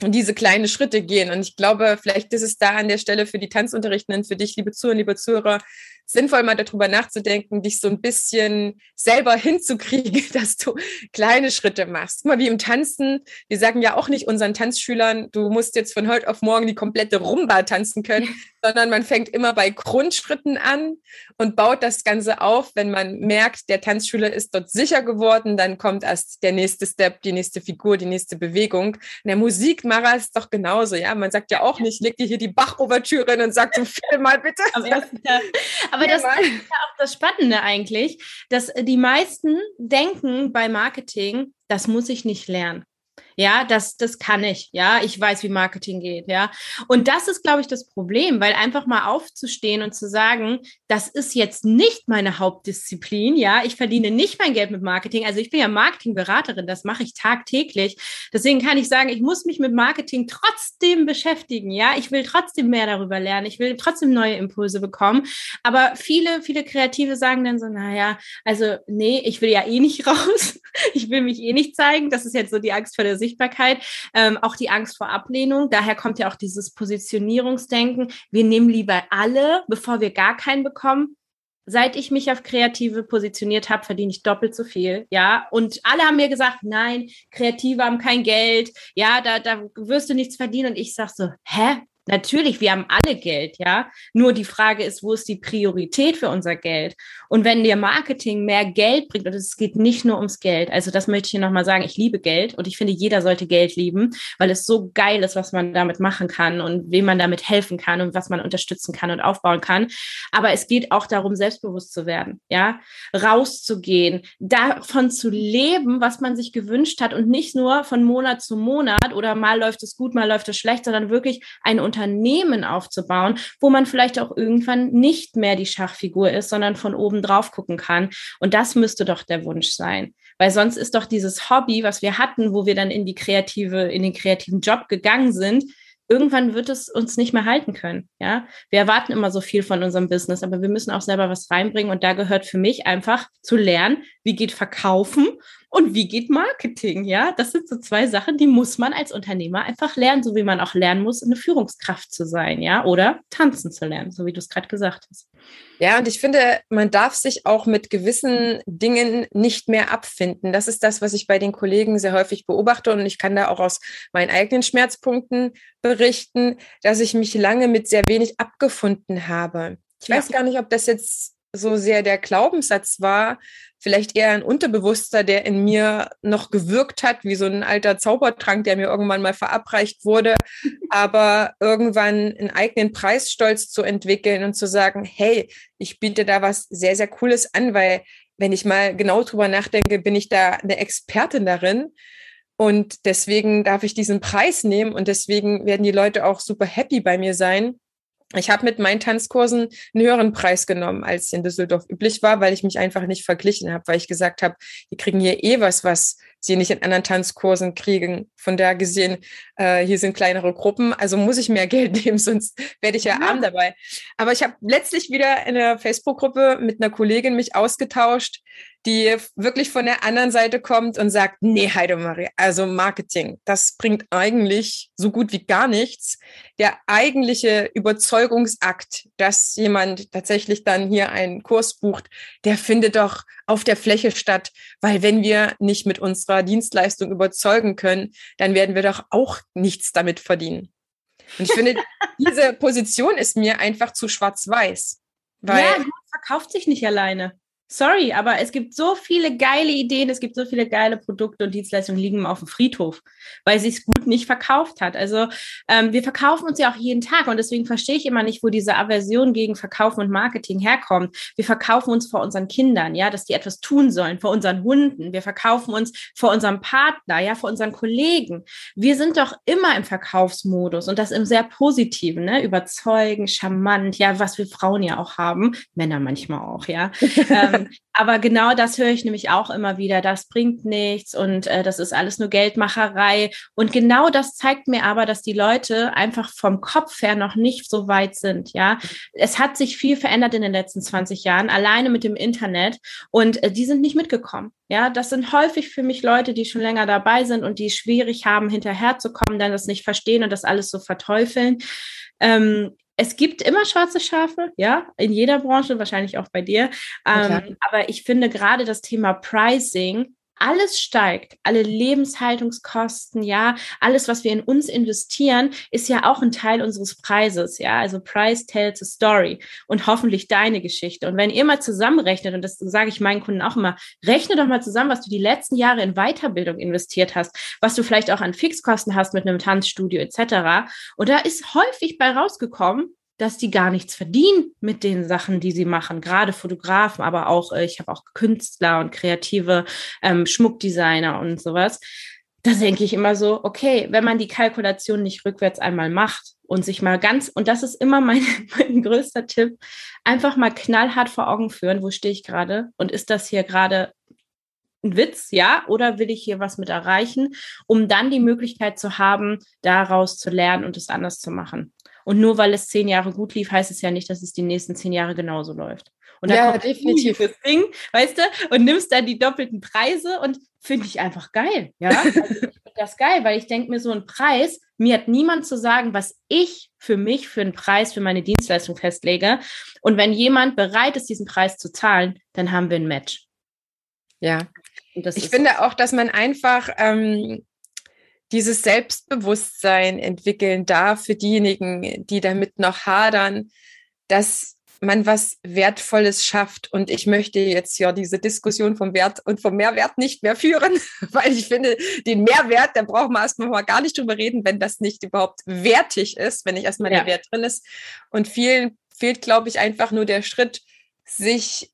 diese kleinen Schritte gehen. Und ich glaube, vielleicht ist es da an der Stelle für die Tanzunterrichtenden, für dich, liebe Zuhörer, liebe Zuhörer, sinnvoll, mal darüber nachzudenken, dich so ein bisschen selber hinzukriegen, dass du kleine Schritte machst. Mal, wie im Tanzen. Wir sagen ja auch nicht unseren Tanzschülern, du musst jetzt von heute auf morgen die komplette Rumba tanzen können, sondern man fängt immer bei Grundschritten an und baut das Ganze auf. Wenn man merkt, der Tanzschüler ist dort sicher geworden, dann kommt erst der nächste Step, die nächste Figur, die nächste Bewegung. In der Musik, Mara, ist doch genauso, ja. Man sagt ja auch nicht, leg dir hier die Bach-Ouvertüre und sagt so, film mal bitte. Am ersten Tag. Aber das ist ja auch das Spannende eigentlich, dass die meisten denken bei Marketing, das muss ich nicht lernen. Ja, das, das kann ich. Ja, ich weiß, wie Marketing geht. Ja, und das ist, glaube ich, das Problem, weil einfach mal aufzustehen und zu sagen, das ist jetzt nicht meine Hauptdisziplin. Ja, ich verdiene nicht mein Geld mit Marketing. Also ich bin ja Marketingberaterin, das mache ich tagtäglich. Deswegen kann ich sagen, ich muss mich mit Marketing trotzdem beschäftigen. Ja, ich will trotzdem mehr darüber lernen. Ich will trotzdem neue Impulse bekommen. Aber viele, viele Kreative sagen dann so, naja, also nee, ich will ja eh nicht raus. Ich will mich eh nicht zeigen. Das ist jetzt so die Angst vor der Sichtbarkeit, ähm, auch die Angst vor Ablehnung. Daher kommt ja auch dieses Positionierungsdenken. Wir nehmen lieber alle, bevor wir gar keinen bekommen. Seit ich mich auf Kreative positioniert habe, verdiene ich doppelt so viel, ja. Und alle haben mir gesagt, nein, Kreative haben kein Geld, ja, da, da wirst du nichts verdienen. Und ich sag so, hä? Natürlich, wir haben alle Geld, ja. Nur die Frage ist, wo ist die Priorität für unser Geld? Und wenn dir Marketing mehr Geld bringt, und es geht nicht nur ums Geld, also das möchte ich hier nochmal sagen, ich liebe Geld und ich finde, jeder sollte Geld lieben, weil es so geil ist, was man damit machen kann und wem man damit helfen kann und was man unterstützen kann und aufbauen kann. Aber es geht auch darum, selbstbewusst zu werden, ja, rauszugehen, davon zu leben, was man sich gewünscht hat und nicht nur von Monat zu Monat oder mal läuft es gut, mal läuft es schlecht, sondern wirklich ein Unternehmen aufzubauen, wo man vielleicht auch irgendwann nicht mehr die Schachfigur ist, sondern von oben drauf gucken kann. Und das müsste doch der Wunsch sein. Weil sonst ist doch dieses Hobby, was wir hatten, wo wir dann in die kreative, in den kreativen Job gegangen sind, irgendwann wird es uns nicht mehr halten können. Ja, wir erwarten immer so viel von unserem Business, aber wir müssen auch selber was reinbringen. Und da gehört für mich einfach zu lernen, wie geht Verkaufen und wie geht Marketing. Ja, das sind so zwei Sachen, die muss man als Unternehmer einfach lernen, so wie man auch lernen muss, eine Führungskraft zu sein. Ja, oder tanzen zu lernen, so wie du es gerade gesagt hast. Ja, und ich finde, man darf sich auch mit gewissen Dingen nicht mehr abfinden. Das ist das, was ich bei den Kollegen sehr häufig beobachte. Und ich kann da auch aus meinen eigenen Schmerzpunkten berichten, dass ich mich lange mit sehr wenig abgefunden habe. Ich weiß gar nicht, ob das jetzt so sehr der Glaubenssatz war, vielleicht eher ein Unterbewusster, der in mir noch gewirkt hat, wie so ein alter Zaubertrank, der mir irgendwann mal verabreicht wurde, aber irgendwann einen eigenen Preisstolz zu entwickeln und zu sagen, hey, ich biete da was sehr, sehr Cooles an, weil wenn ich mal genau drüber nachdenke, bin ich da eine Expertin darin. Und deswegen darf ich diesen Preis nehmen und deswegen werden die Leute auch super happy bei mir sein ich habe mit meinen Tanzkursen einen höheren Preis genommen, als in Düsseldorf üblich war, weil ich mich einfach nicht verglichen habe, weil ich gesagt habe, die kriegen hier eh was, was sie nicht in anderen Tanzkursen kriegen. Von da gesehen, äh, hier sind kleinere Gruppen, also muss ich mehr Geld nehmen, sonst werde ich ja, ja. arm dabei. Aber ich habe letztlich wieder in der Facebook-Gruppe mit einer Kollegin mich ausgetauscht, die wirklich von der anderen Seite kommt und sagt, nee, Heidemarie, also Marketing, das bringt eigentlich so gut wie gar nichts. Der eigentliche Überzeugungsakt, dass jemand tatsächlich dann hier einen Kurs bucht, der findet doch auf der Fläche statt, weil wenn wir nicht mit unserer Dienstleistung überzeugen können, dann werden wir doch auch nichts damit verdienen. Und ich finde, diese Position ist mir einfach zu schwarz-weiß. Weil ja, verkauft sich nicht alleine. Sorry, aber es gibt so viele geile Ideen, es gibt so viele geile Produkte und Dienstleistungen liegen auf dem Friedhof, weil sie es gut nicht verkauft hat. Also ähm, wir verkaufen uns ja auch jeden Tag und deswegen verstehe ich immer nicht, wo diese Aversion gegen Verkaufen und Marketing herkommt. Wir verkaufen uns vor unseren Kindern, ja, dass die etwas tun sollen, vor unseren Hunden. Wir verkaufen uns vor unserem Partner, ja, vor unseren Kollegen. Wir sind doch immer im Verkaufsmodus und das im sehr positiven, ne? überzeugen, charmant, ja, was wir Frauen ja auch haben, Männer manchmal auch, ja. ähm, ähm, aber genau das höre ich nämlich auch immer wieder. Das bringt nichts und äh, das ist alles nur Geldmacherei. Und genau das zeigt mir aber, dass die Leute einfach vom Kopf her noch nicht so weit sind. Ja, es hat sich viel verändert in den letzten 20 Jahren, alleine mit dem Internet und äh, die sind nicht mitgekommen. Ja, das sind häufig für mich Leute, die schon länger dabei sind und die schwierig haben, hinterherzukommen, dann das nicht verstehen und das alles so verteufeln. Ähm, es gibt immer schwarze Schafe, ja, in jeder Branche, wahrscheinlich auch bei dir. Ähm, aber ich finde gerade das Thema Pricing alles steigt, alle Lebenshaltungskosten, ja, alles, was wir in uns investieren, ist ja auch ein Teil unseres Preises, ja. Also Price tells a story und hoffentlich deine Geschichte. Und wenn ihr mal zusammenrechnet, und das sage ich meinen Kunden auch immer, rechne doch mal zusammen, was du die letzten Jahre in Weiterbildung investiert hast, was du vielleicht auch an Fixkosten hast mit einem Tanzstudio etc. Und da ist häufig bei rausgekommen, dass die gar nichts verdienen mit den Sachen, die sie machen. Gerade Fotografen, aber auch, äh, ich habe auch Künstler und kreative ähm, Schmuckdesigner und sowas. Da denke ich immer so, okay, wenn man die Kalkulation nicht rückwärts einmal macht und sich mal ganz, und das ist immer mein, mein größter Tipp, einfach mal knallhart vor Augen führen, wo stehe ich gerade und ist das hier gerade ein Witz, ja, oder will ich hier was mit erreichen, um dann die Möglichkeit zu haben, daraus zu lernen und es anders zu machen. Und nur weil es zehn Jahre gut lief, heißt es ja nicht, dass es die nächsten zehn Jahre genauso läuft. Und da ja, kommt definitiv das Ding, weißt du, und nimmst dann die doppelten Preise und finde ich einfach geil. Ja, also ich finde das geil, weil ich denke mir so ein Preis, mir hat niemand zu sagen, was ich für mich für einen Preis für meine Dienstleistung festlege. Und wenn jemand bereit ist, diesen Preis zu zahlen, dann haben wir ein Match. Ja. ich finde auch, dass man einfach ähm, dieses Selbstbewusstsein entwickeln darf für diejenigen, die damit noch hadern, dass man was Wertvolles schafft. Und ich möchte jetzt ja diese Diskussion vom Wert und vom Mehrwert nicht mehr führen, weil ich finde, den Mehrwert, da braucht man erstmal mal gar nicht drüber reden, wenn das nicht überhaupt wertig ist, wenn nicht erstmal ja. der Wert drin ist. Und vielen fehlt, glaube ich, einfach nur der Schritt, sich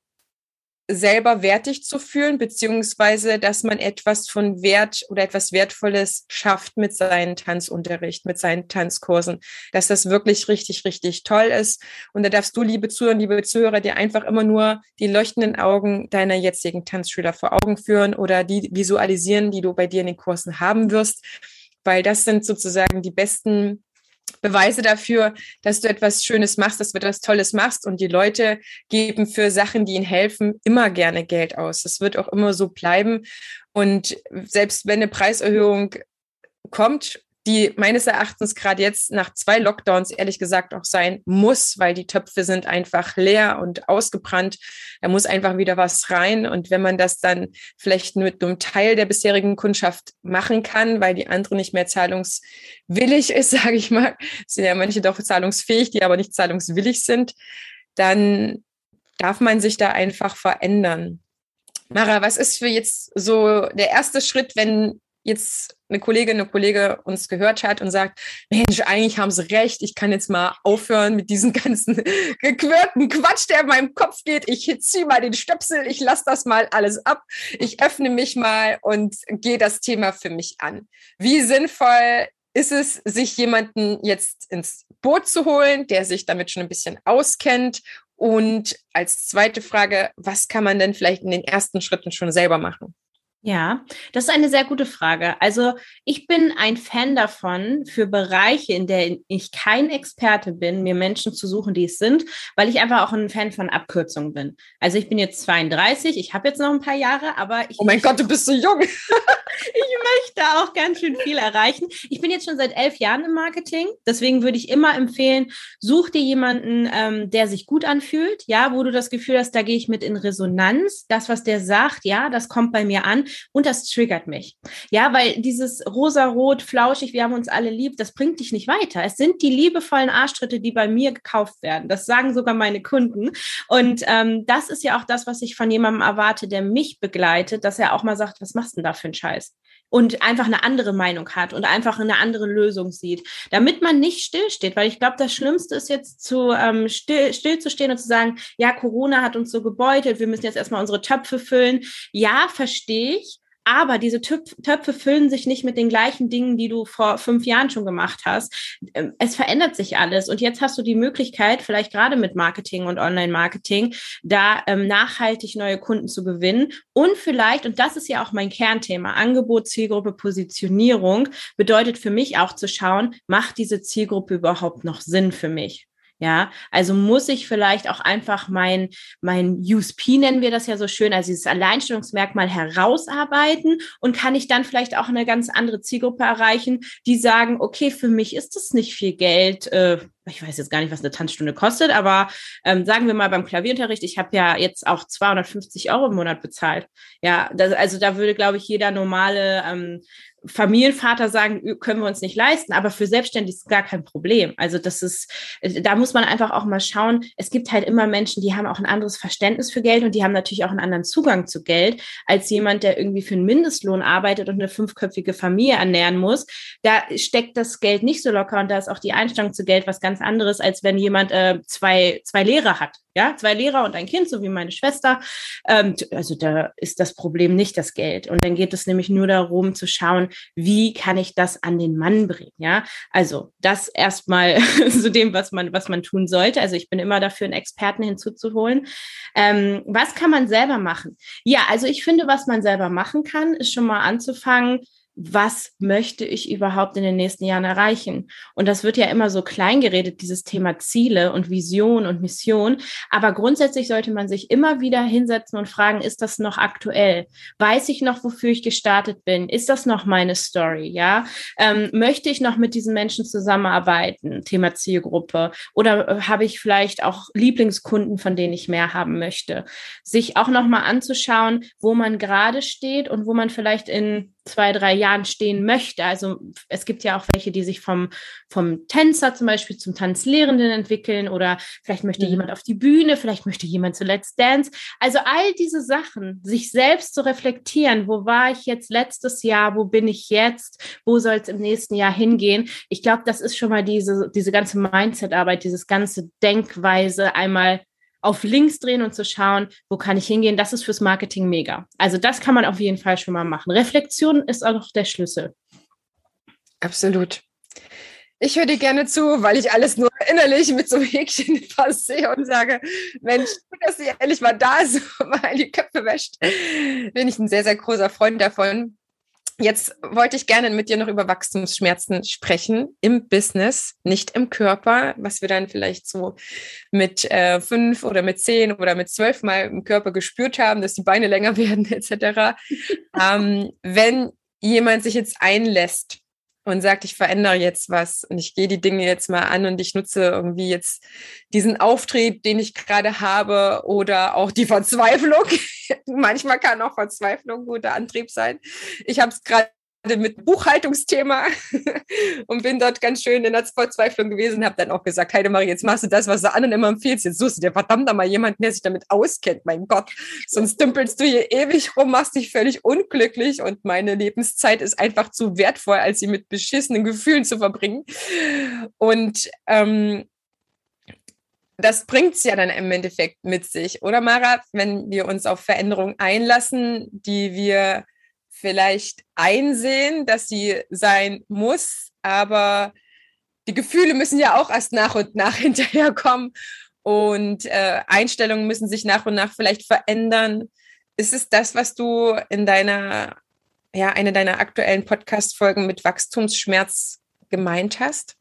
selber wertig zu fühlen, beziehungsweise dass man etwas von Wert oder etwas Wertvolles schafft mit seinem Tanzunterricht, mit seinen Tanzkursen, dass das wirklich richtig, richtig toll ist. Und da darfst du, liebe Zuhörer, liebe Zuhörer, dir einfach immer nur die leuchtenden Augen deiner jetzigen Tanzschüler vor Augen führen oder die visualisieren, die du bei dir in den Kursen haben wirst, weil das sind sozusagen die besten Beweise dafür, dass du etwas Schönes machst, dass du etwas Tolles machst. Und die Leute geben für Sachen, die ihnen helfen, immer gerne Geld aus. Das wird auch immer so bleiben. Und selbst wenn eine Preiserhöhung kommt, die meines Erachtens gerade jetzt nach zwei Lockdowns ehrlich gesagt auch sein muss, weil die Töpfe sind einfach leer und ausgebrannt. Da muss einfach wieder was rein. Und wenn man das dann vielleicht mit einem Teil der bisherigen Kundschaft machen kann, weil die andere nicht mehr zahlungswillig ist, sage ich mal, sind ja manche doch zahlungsfähig, die aber nicht zahlungswillig sind, dann darf man sich da einfach verändern. Mara, was ist für jetzt so der erste Schritt, wenn jetzt eine Kollegin, eine Kollege uns gehört hat und sagt, Mensch, eigentlich haben sie recht, ich kann jetzt mal aufhören mit diesem ganzen gequirlten Quatsch, der in meinem Kopf geht. Ich ziehe mal den Stöpsel, ich lasse das mal alles ab, ich öffne mich mal und gehe das Thema für mich an. Wie sinnvoll ist es, sich jemanden jetzt ins Boot zu holen, der sich damit schon ein bisschen auskennt? Und als zweite Frage, was kann man denn vielleicht in den ersten Schritten schon selber machen? Ja, das ist eine sehr gute Frage. Also ich bin ein Fan davon, für Bereiche, in denen ich kein Experte bin, mir Menschen zu suchen, die es sind, weil ich einfach auch ein Fan von Abkürzungen bin. Also ich bin jetzt 32, ich habe jetzt noch ein paar Jahre, aber ich... Oh mein Gott, du bist so jung. ich möchte auch ganz schön viel erreichen. Ich bin jetzt schon seit elf Jahren im Marketing, deswegen würde ich immer empfehlen, such dir jemanden, ähm, der sich gut anfühlt, ja, wo du das Gefühl hast, da gehe ich mit in Resonanz. Das, was der sagt, ja, das kommt bei mir an und das triggert mich. Ja, weil dieses rosa-rot, flauschig, wir haben uns alle lieb, das bringt dich nicht weiter. Es sind die liebevollen Arschtritte, die bei mir gekauft werden. Das sagen sogar meine Kunden. Und ähm, das ist ja auch das, was ich von jemandem erwarte, der mich begleitet, dass er auch mal sagt, was machst du denn da für einen Scheiß? Und einfach eine andere Meinung hat und einfach eine andere Lösung sieht, damit man nicht stillsteht, weil ich glaube, das Schlimmste ist jetzt zu ähm, still, still zu stehen und zu sagen, ja, Corona hat uns so gebeutelt, wir müssen jetzt erstmal unsere Töpfe füllen. Ja, verstehe ich. Aber diese Töpfe füllen sich nicht mit den gleichen Dingen, die du vor fünf Jahren schon gemacht hast. Ähm, es verändert sich alles. Und jetzt hast du die Möglichkeit, vielleicht gerade mit Marketing und Online-Marketing, da ähm, nachhaltig neue Kunden zu gewinnen. Und vielleicht, und das ist ja auch mein Kernthema, Angebot, Zielgruppe, Positionierung, bedeutet für mich auch zu schauen, macht diese Zielgruppe überhaupt noch Sinn für mich? Ja, also muss ich vielleicht auch einfach mein, mein USP nennen wir das ja so schön, also dieses Alleinstellungsmerkmal herausarbeiten? Und kann ich dann vielleicht auch eine ganz andere Zielgruppe erreichen, die sagen, okay, für mich ist das nicht viel Geld, äh, ich weiß jetzt gar nicht, was eine Tanzstunde kostet, aber ähm, sagen wir mal beim Klavierunterricht, ich habe ja jetzt auch 250 Euro im Monat bezahlt. Ja, das, also da würde, glaube ich, jeder normale ähm, Familienvater sagen, können wir uns nicht leisten, aber für Selbstständig ist gar kein Problem. Also das ist, da muss man einfach auch mal schauen. Es gibt halt immer Menschen, die haben auch ein anderes Verständnis für Geld und die haben natürlich auch einen anderen Zugang zu Geld als jemand, der irgendwie für einen Mindestlohn arbeitet und eine fünfköpfige Familie ernähren muss. Da steckt das Geld nicht so locker und da ist auch die Einstellung zu Geld was ganz anderes, als wenn jemand äh, zwei, zwei Lehrer hat. Ja, zwei Lehrer und ein Kind, so wie meine Schwester. Ähm, also da ist das Problem nicht das Geld. Und dann geht es nämlich nur darum zu schauen, wie kann ich das an den Mann bringen? Ja, also das erstmal zu dem, was man, was man tun sollte. Also ich bin immer dafür, einen Experten hinzuzuholen. Ähm, was kann man selber machen? Ja, also ich finde, was man selber machen kann, ist schon mal anzufangen, was möchte ich überhaupt in den nächsten Jahren erreichen? Und das wird ja immer so klein geredet, dieses Thema Ziele und Vision und Mission. Aber grundsätzlich sollte man sich immer wieder hinsetzen und fragen, ist das noch aktuell? Weiß ich noch, wofür ich gestartet bin? Ist das noch meine Story? Ja, ähm, möchte ich noch mit diesen Menschen zusammenarbeiten? Thema Zielgruppe. Oder äh, habe ich vielleicht auch Lieblingskunden, von denen ich mehr haben möchte? Sich auch nochmal anzuschauen, wo man gerade steht und wo man vielleicht in zwei, drei Jahren stehen möchte. Also es gibt ja auch welche, die sich vom, vom Tänzer zum Beispiel zum Tanzlehrenden entwickeln oder vielleicht möchte mhm. jemand auf die Bühne, vielleicht möchte jemand zu Let's Dance. Also all diese Sachen, sich selbst zu reflektieren, wo war ich jetzt letztes Jahr, wo bin ich jetzt, wo soll es im nächsten Jahr hingehen. Ich glaube, das ist schon mal diese, diese ganze Mindset-Arbeit, dieses ganze Denkweise einmal auf links drehen und zu schauen, wo kann ich hingehen, das ist fürs Marketing mega. Also das kann man auf jeden Fall schon mal machen. Reflexion ist auch der Schlüssel. Absolut. Ich höre dir gerne zu, weil ich alles nur innerlich mit so Häkchen sehe und sage, Mensch, dass sie endlich mal da so mal die Köpfe wäscht. Bin ich ein sehr, sehr großer Freund davon. Jetzt wollte ich gerne mit dir noch über Wachstumsschmerzen sprechen im Business, nicht im Körper, was wir dann vielleicht so mit äh, fünf oder mit zehn oder mit zwölf Mal im Körper gespürt haben, dass die Beine länger werden etc. ähm, wenn jemand sich jetzt einlässt und sagt, ich verändere jetzt was und ich gehe die Dinge jetzt mal an und ich nutze irgendwie jetzt diesen Auftrieb, den ich gerade habe oder auch die Verzweiflung. Manchmal kann auch Verzweiflung guter Antrieb sein. Ich habe es gerade mit Buchhaltungsthema und bin dort ganz schön in der Verzweiflung gewesen, habe dann auch gesagt, Heidemarie, jetzt machst du das, was du anderen immer empfiehlst. Jetzt suchst du dir verdammt mal jemanden, der sich damit auskennt, mein Gott. Sonst dümpelst du hier ewig rum, machst dich völlig unglücklich und meine Lebenszeit ist einfach zu wertvoll, als sie mit beschissenen Gefühlen zu verbringen. Und ähm, das bringt es ja dann im Endeffekt mit sich, oder Mara, wenn wir uns auf Veränderungen einlassen, die wir vielleicht einsehen, dass sie sein muss, aber die Gefühle müssen ja auch erst nach und nach hinterherkommen und äh, Einstellungen müssen sich nach und nach vielleicht verändern. Ist es das, was du in deiner, ja, eine deiner aktuellen Podcast-Folgen mit Wachstumsschmerz gemeint hast?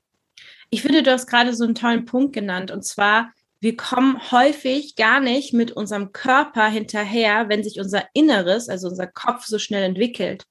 Ich finde, du hast gerade so einen tollen Punkt genannt und zwar, wir kommen häufig gar nicht mit unserem Körper hinterher, wenn sich unser Inneres, also unser Kopf so schnell entwickelt.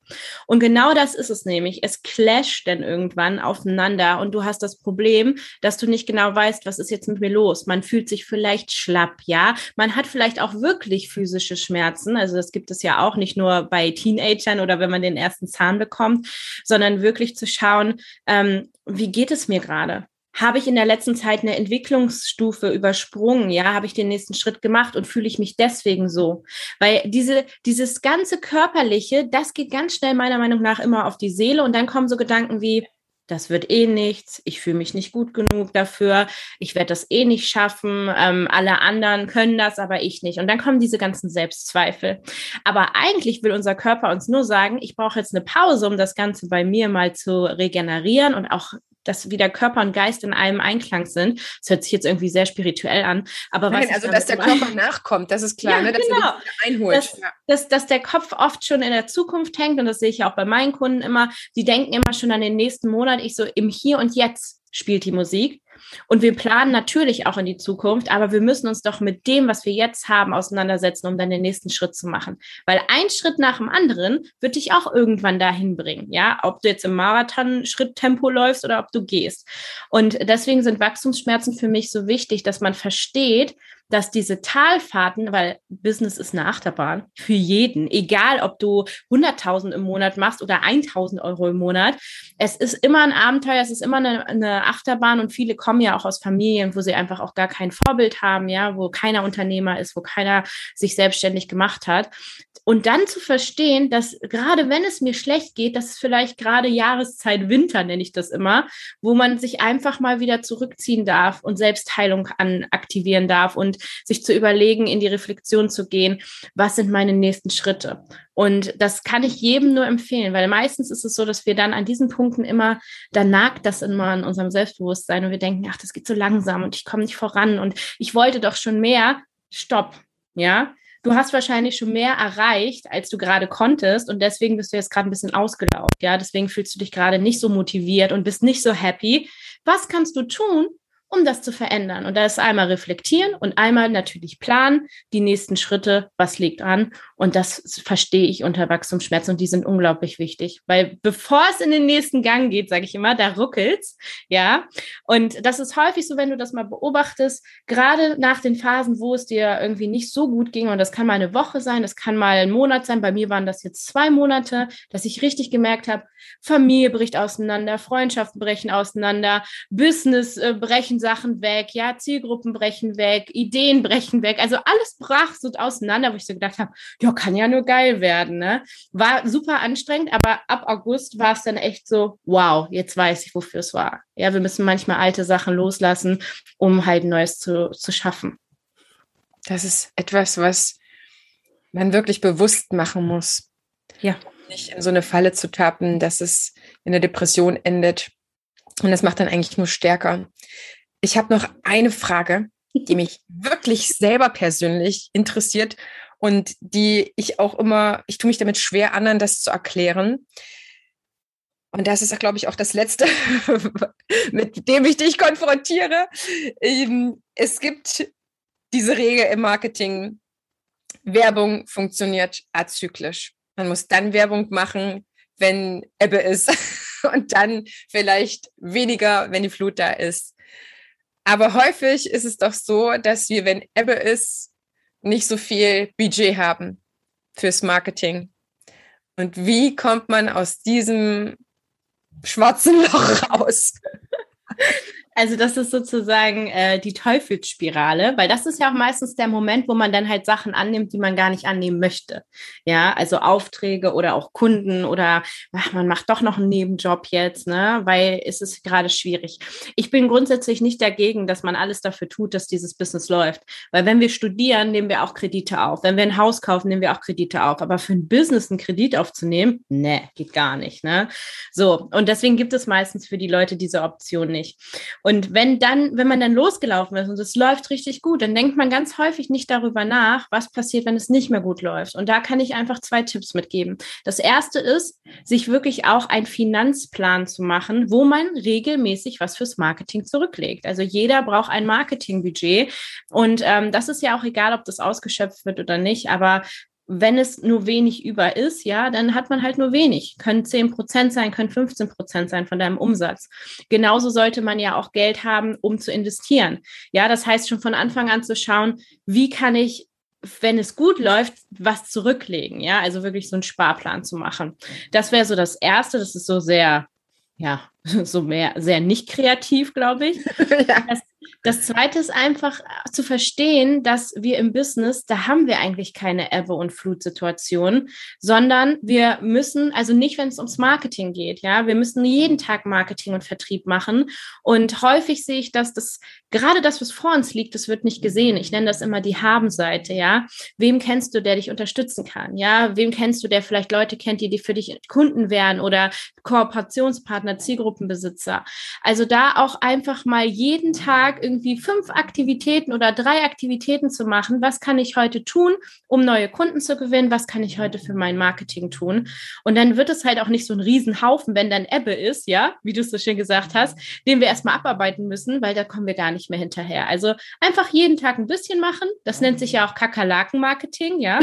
Und genau das ist es nämlich. Es clasht dann irgendwann aufeinander und du hast das Problem, dass du nicht genau weißt, was ist jetzt mit mir los. Man fühlt sich vielleicht schlapp, ja. Man hat vielleicht auch wirklich physische Schmerzen. Also das gibt es ja auch nicht nur bei Teenagern oder wenn man den ersten Zahn bekommt, sondern wirklich zu schauen, ähm, wie geht es mir gerade? Habe ich in der letzten Zeit eine Entwicklungsstufe übersprungen? Ja, habe ich den nächsten Schritt gemacht und fühle ich mich deswegen so? Weil diese, dieses ganze körperliche, das geht ganz schnell meiner Meinung nach immer auf die Seele und dann kommen so Gedanken wie, das wird eh nichts, ich fühle mich nicht gut genug dafür, ich werde das eh nicht schaffen, ähm, alle anderen können das, aber ich nicht. Und dann kommen diese ganzen Selbstzweifel. Aber eigentlich will unser Körper uns nur sagen, ich brauche jetzt eine Pause, um das Ganze bei mir mal zu regenerieren und auch dass wieder Körper und Geist in einem Einklang sind. Das hört sich jetzt irgendwie sehr spirituell an. Aber Nein, also dass der Körper nachkommt, das ist klar, ja, ne? dass genau. er einholt. Dass, ja. dass, dass der Kopf oft schon in der Zukunft hängt und das sehe ich ja auch bei meinen Kunden immer. Sie denken immer schon an den nächsten Monat. Ich so im Hier und Jetzt spielt die Musik. Und wir planen natürlich auch in die Zukunft, aber wir müssen uns doch mit dem, was wir jetzt haben, auseinandersetzen, um dann den nächsten Schritt zu machen. Weil ein Schritt nach dem anderen wird dich auch irgendwann dahin bringen. Ja, ob du jetzt im Marathon-Schritttempo läufst oder ob du gehst. Und deswegen sind Wachstumsschmerzen für mich so wichtig, dass man versteht, dass diese Talfahrten, weil Business ist eine Achterbahn für jeden, egal ob du 100.000 im Monat machst oder 1.000 Euro im Monat, es ist immer ein Abenteuer, es ist immer eine, eine Achterbahn und viele kommen ja auch aus Familien, wo sie einfach auch gar kein Vorbild haben, ja, wo keiner Unternehmer ist, wo keiner sich selbstständig gemacht hat. Und dann zu verstehen, dass gerade wenn es mir schlecht geht, das ist vielleicht gerade Jahreszeit Winter, nenne ich das immer, wo man sich einfach mal wieder zurückziehen darf und Selbstheilung an aktivieren darf und sich zu überlegen, in die Reflexion zu gehen, was sind meine nächsten Schritte? Und das kann ich jedem nur empfehlen, weil meistens ist es so, dass wir dann an diesen Punkten immer, da nagt das immer in unserem Selbstbewusstsein und wir denken, ach, das geht so langsam und ich komme nicht voran und ich wollte doch schon mehr. Stopp. Ja, du hast wahrscheinlich schon mehr erreicht, als du gerade konntest und deswegen bist du jetzt gerade ein bisschen ausgelaugt. Ja, deswegen fühlst du dich gerade nicht so motiviert und bist nicht so happy. Was kannst du tun, um das zu verändern. Und da ist einmal reflektieren und einmal natürlich planen, die nächsten Schritte, was liegt an. Und das verstehe ich unter Wachstumsschmerzen und die sind unglaublich wichtig. Weil bevor es in den nächsten Gang geht, sage ich immer, da ruckelt's. Ja. Und das ist häufig so, wenn du das mal beobachtest, gerade nach den Phasen, wo es dir irgendwie nicht so gut ging, und das kann mal eine Woche sein, das kann mal ein Monat sein. Bei mir waren das jetzt zwei Monate, dass ich richtig gemerkt habe, Familie bricht auseinander, Freundschaften brechen auseinander, Business äh, brechen Sachen weg, ja, Zielgruppen brechen weg, Ideen brechen weg. Also alles brach so auseinander, wo ich so gedacht habe, ja, kann ja nur geil werden, ne? War super anstrengend, aber ab August war es dann echt so, wow, jetzt weiß ich, wofür es war. Ja, wir müssen manchmal alte Sachen loslassen, um halt Neues zu, zu schaffen. Das ist etwas, was man wirklich bewusst machen muss. Ja. Nicht in so eine Falle zu tappen, dass es in der Depression endet. Und das macht dann eigentlich nur stärker. Ich habe noch eine Frage, die mich wirklich selber persönlich interessiert und die ich auch immer, ich tue mich damit schwer, anderen das zu erklären. Und das ist, glaube ich, auch das Letzte, mit dem ich dich konfrontiere. Ähm, es gibt diese Regel im Marketing, Werbung funktioniert azyklisch. Man muss dann Werbung machen, wenn Ebbe ist und dann vielleicht weniger, wenn die Flut da ist. Aber häufig ist es doch so, dass wir, wenn Ebbe ist, nicht so viel Budget haben fürs Marketing. Und wie kommt man aus diesem schwarzen Loch raus? Also das ist sozusagen äh, die Teufelsspirale, weil das ist ja auch meistens der Moment, wo man dann halt Sachen annimmt, die man gar nicht annehmen möchte. Ja, also Aufträge oder auch Kunden oder ach, man macht doch noch einen Nebenjob jetzt, ne, weil es ist gerade schwierig. Ich bin grundsätzlich nicht dagegen, dass man alles dafür tut, dass dieses Business läuft, weil wenn wir studieren, nehmen wir auch Kredite auf. Wenn wir ein Haus kaufen, nehmen wir auch Kredite auf. Aber für ein Business einen Kredit aufzunehmen, ne, geht gar nicht, ne. So und deswegen gibt es meistens für die Leute diese Option nicht. Und Und wenn dann, wenn man dann losgelaufen ist und es läuft richtig gut, dann denkt man ganz häufig nicht darüber nach, was passiert, wenn es nicht mehr gut läuft. Und da kann ich einfach zwei Tipps mitgeben. Das erste ist, sich wirklich auch einen Finanzplan zu machen, wo man regelmäßig was fürs Marketing zurücklegt. Also jeder braucht ein Marketingbudget. Und ähm, das ist ja auch egal, ob das ausgeschöpft wird oder nicht. Aber wenn es nur wenig über ist, ja, dann hat man halt nur wenig. Können 10 Prozent sein, können 15 Prozent sein von deinem Umsatz. Genauso sollte man ja auch Geld haben, um zu investieren. Ja, das heißt schon von Anfang an zu schauen, wie kann ich wenn es gut läuft, was zurücklegen, ja, also wirklich so einen Sparplan zu machen. Das wäre so das Erste, das ist so sehr, ja, so mehr, sehr nicht kreativ, glaube ich. ja. Das das zweite ist einfach zu verstehen, dass wir im Business, da haben wir eigentlich keine Ebbe- und Flutsituation, sondern wir müssen, also nicht, wenn es ums Marketing geht, ja, wir müssen jeden Tag Marketing und Vertrieb machen. Und häufig sehe ich, dass das, gerade das, was vor uns liegt, das wird nicht gesehen. Ich nenne das immer die Haben-Seite, ja. Wem kennst du, der dich unterstützen kann? Ja, wem kennst du, der vielleicht Leute kennt, die, die für dich Kunden wären oder Kooperationspartner, Zielgruppenbesitzer? Also da auch einfach mal jeden Tag irgendwie fünf Aktivitäten oder drei Aktivitäten zu machen. Was kann ich heute tun, um neue Kunden zu gewinnen? Was kann ich heute für mein Marketing tun? Und dann wird es halt auch nicht so ein Riesenhaufen, wenn dann Ebbe ist, ja, wie du es so schön gesagt hast, den wir erstmal abarbeiten müssen, weil da kommen wir gar nicht mehr hinterher. Also einfach jeden Tag ein bisschen machen. Das nennt sich ja auch Kakerlaken-Marketing, ja.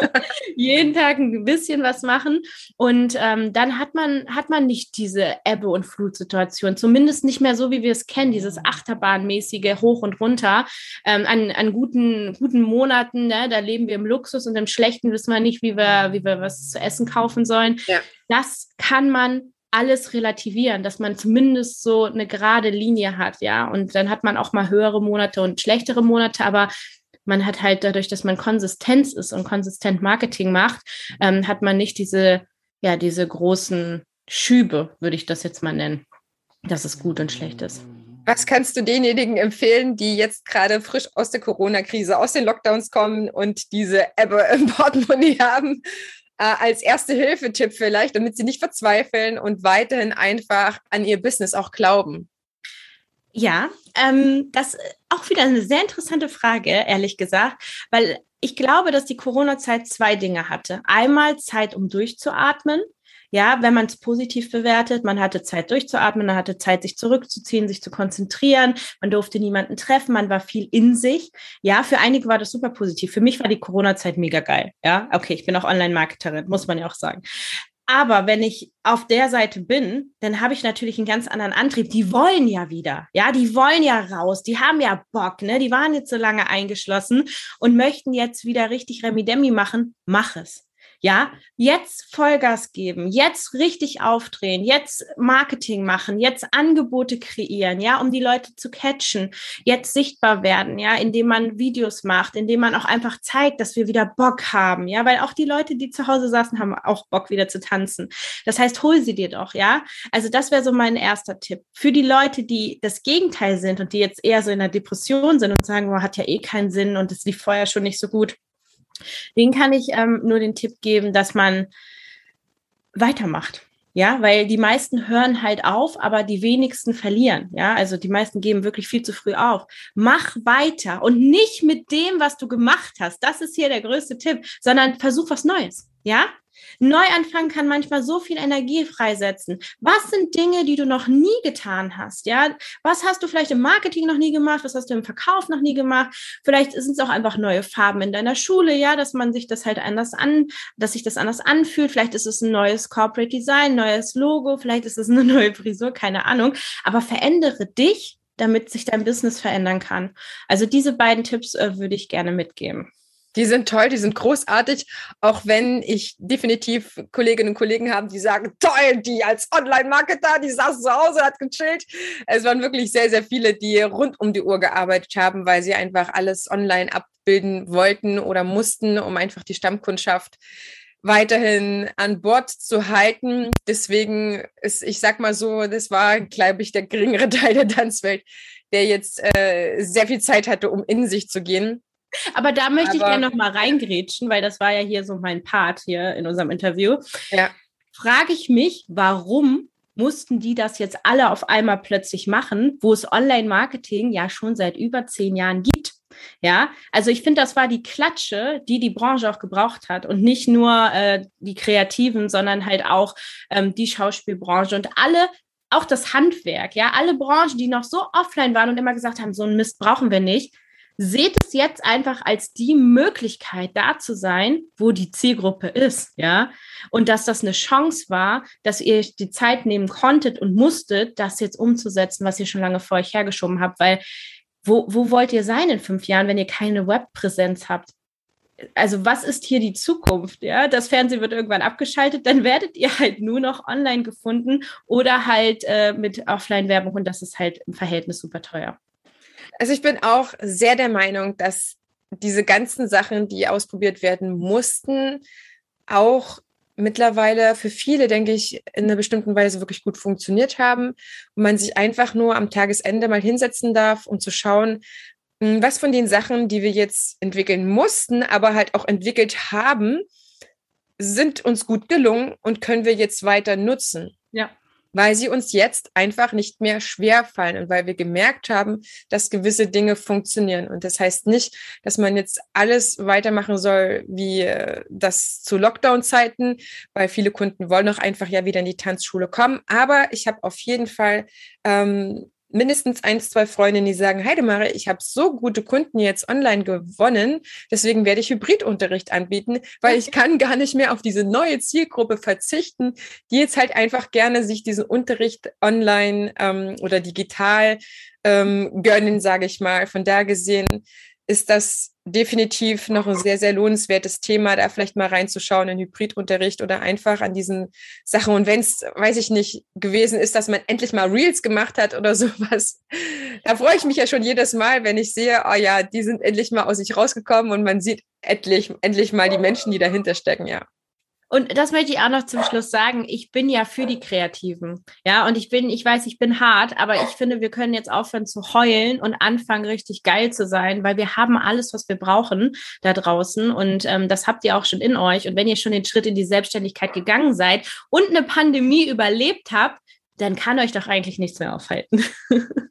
jeden Tag ein bisschen was machen. Und ähm, dann hat man, hat man nicht diese Ebbe- und Flutsituation. Zumindest nicht mehr so, wie wir es kennen, dieses Achterbahnmäßige regelmäßige Hoch und Runter. Ähm, an, an guten, guten Monaten, ne, da leben wir im Luxus und im Schlechten wissen wir nicht, wie wir, wie wir was zu essen kaufen sollen. Ja. Das kann man alles relativieren, dass man zumindest so eine gerade Linie hat, ja. Und dann hat man auch mal höhere Monate und schlechtere Monate, aber man hat halt dadurch, dass man Konsistenz ist und konsistent Marketing macht, ähm, hat man nicht diese, ja, diese großen Schübe, würde ich das jetzt mal nennen, dass es gut und schlecht ist. Was kannst du denjenigen empfehlen, die jetzt gerade frisch aus der Corona-Krise, aus den Lockdowns kommen und diese Ebbe im Portemonnaie haben? Äh, als erste Hilfetipp vielleicht, damit sie nicht verzweifeln und weiterhin einfach an ihr Business auch glauben. Ja, ähm, das ist auch wieder eine sehr interessante Frage, ehrlich gesagt, weil ich glaube, dass die Corona-Zeit zwei Dinge hatte. Einmal Zeit, um durchzuatmen ja, wenn man es positiv bewertet, man hatte Zeit durchzuatmen, man hatte Zeit, sich zurückzuziehen, sich zu konzentrieren, man durfte niemanden treffen, man war viel in sich. Ja, für einige war das super positiv. Für mich war die Corona-Zeit mega geil. Ja, okay, ich bin auch Online-Marketerin, muss man ja auch sagen. Aber wenn ich auf der Seite bin, dann habe ich natürlich einen ganz anderen Antrieb. Die wollen ja wieder. Ja, die wollen ja raus. Die haben ja Bock, ne? Die waren jetzt so lange eingeschlossen und möchten jetzt wieder richtig Remi-Demi machen. Mach es. Ja, jetzt Vollgas geben, jetzt richtig aufdrehen, jetzt Marketing machen, jetzt Angebote kreieren, ja, um die Leute zu catchen, jetzt sichtbar werden, ja, indem man Videos macht, indem man auch einfach zeigt, dass wir wieder Bock haben, ja, weil auch die Leute, die zu Hause saßen, haben auch Bock wieder zu tanzen. Das heißt, hol sie dir doch, ja. Also das wäre so mein erster Tipp. Für die Leute, die das Gegenteil sind und die jetzt eher so in der Depression sind und sagen, oh, hat ja eh keinen Sinn und es lief vorher schon nicht so gut den kann ich ähm, nur den Tipp geben, dass man weitermacht. Ja, weil die meisten hören halt auf, aber die wenigsten verlieren. Ja, also die meisten geben wirklich viel zu früh auf. Mach weiter und nicht mit dem, was du gemacht hast. Das ist hier der größte Tipp, sondern versuch was Neues. Ja, Neuanfang kann manchmal so viel Energie freisetzen. Was sind Dinge, die du noch nie getan hast? Ja, was hast du vielleicht im Marketing noch nie gemacht? Was hast du im Verkauf noch nie gemacht? Vielleicht sind es auch einfach neue Farben in deiner Schule, ja, dass man sich das halt anders an, dass sich das anders anfühlt. Vielleicht ist es ein neues Corporate Design, neues Logo, vielleicht ist es eine neue Frisur, keine Ahnung. Aber verändere dich, damit sich dein Business verändern kann. Also diese beiden Tipps äh, würde ich gerne mitgeben. Die sind toll, die sind großartig, auch wenn ich definitiv Kolleginnen und Kollegen habe, die sagen, toll, die als Online-Marketer, die saß zu Hause, hat gechillt. Es waren wirklich sehr, sehr viele, die rund um die Uhr gearbeitet haben, weil sie einfach alles online abbilden wollten oder mussten, um einfach die Stammkundschaft weiterhin an Bord zu halten. Deswegen ist, ich sag mal so, das war, glaube ich, der geringere Teil der Tanzwelt, der jetzt äh, sehr viel Zeit hatte, um in sich zu gehen aber da möchte ich gerne noch mal reingrätschen, weil das war ja hier so mein Part hier in unserem Interview. Ja. Frage ich mich, warum mussten die das jetzt alle auf einmal plötzlich machen, wo es Online-Marketing ja schon seit über zehn Jahren gibt. Ja, also ich finde, das war die Klatsche, die die Branche auch gebraucht hat und nicht nur äh, die Kreativen, sondern halt auch ähm, die Schauspielbranche und alle, auch das Handwerk, ja, alle Branchen, die noch so offline waren und immer gesagt haben, so ein Mist brauchen wir nicht, seht es jetzt einfach als die Möglichkeit da zu sein, wo die Zielgruppe ist, ja. Und dass das eine Chance war, dass ihr die Zeit nehmen konntet und musstet, das jetzt umzusetzen, was ihr schon lange vor euch hergeschoben habt, weil wo, wo wollt ihr sein in fünf Jahren, wenn ihr keine Webpräsenz habt? Also was ist hier die Zukunft? Ja, das Fernsehen wird irgendwann abgeschaltet, dann werdet ihr halt nur noch online gefunden oder halt äh, mit Offline-Werbung und das ist halt im Verhältnis super teuer. Also ich bin auch sehr der Meinung, dass diese ganzen Sachen, die ausprobiert werden mussten, auch mittlerweile für viele, denke ich, in einer bestimmten Weise wirklich gut funktioniert haben und man sich einfach nur am Tagesende mal hinsetzen darf, um zu schauen, hm, was von den Sachen, die wir jetzt entwickeln mussten, aber halt auch entwickelt haben, sind uns gut gelungen und können wir jetzt weiter nutzen. Ja weil sie uns jetzt einfach nicht mehr schwer fallen und weil wir gemerkt haben, dass gewisse Dinge funktionieren. Und das heißt nicht, dass man jetzt alles weitermachen soll wie äh, das zu Lockdown-Zeiten, weil viele Kunden wollen auch einfach ja wieder in die Tanzschule kommen. Aber ich habe auf jeden Fall ähm, mindestens eins, zwei Freundinnen, die sagen, Heidemare, ich habe so gute Kunden jetzt online gewonnen, deswegen werde ich Hybridunterricht anbieten, weil ich kann gar nicht mehr auf diese neue Zielgruppe verzichten, die jetzt halt einfach gerne sich diesen Unterricht online ähm, oder digital ähm, gönnen, sage ich mal. Von da gesehen ist das definitiv noch ein sehr, sehr lohnenswertes Thema, da vielleicht mal reinzuschauen in Hybridunterricht oder einfach an diesen Sachen. Und wenn es, weiß ich nicht, gewesen ist, dass man endlich mal Reels gemacht hat oder sowas, da freue ich mich ja schon jedes Mal, wenn ich sehe, oh ja, die sind endlich mal aus sich rausgekommen und man sieht endlich, endlich mal die Menschen, die dahinter stecken, ja. Und das möchte ich auch noch zum Schluss sagen. Ich bin ja für die Kreativen. Ja, und ich bin, ich weiß, ich bin hart, aber ich finde, wir können jetzt aufhören zu heulen und anfangen, richtig geil zu sein, weil wir haben alles, was wir brauchen da draußen. Und ähm, das habt ihr auch schon in euch. Und wenn ihr schon den Schritt in die Selbstständigkeit gegangen seid und eine Pandemie überlebt habt, dann kann euch doch eigentlich nichts mehr aufhalten.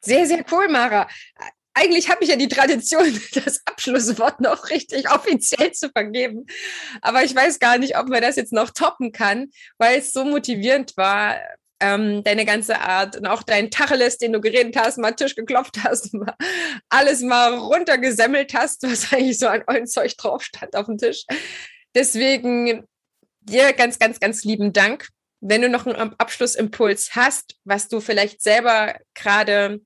Sehr, sehr cool, Mara eigentlich habe ich ja die Tradition, das Abschlusswort noch richtig offiziell zu vergeben. Aber ich weiß gar nicht, ob man das jetzt noch toppen kann, weil es so motivierend war, ähm, deine ganze Art und auch dein Tacheles, den du geredet hast, mal Tisch geklopft hast, mal alles mal runtergesemmelt hast, was eigentlich so an eurem Zeug drauf stand auf dem Tisch. Deswegen dir ganz, ganz, ganz lieben Dank. Wenn du noch einen Abschlussimpuls hast, was du vielleicht selber gerade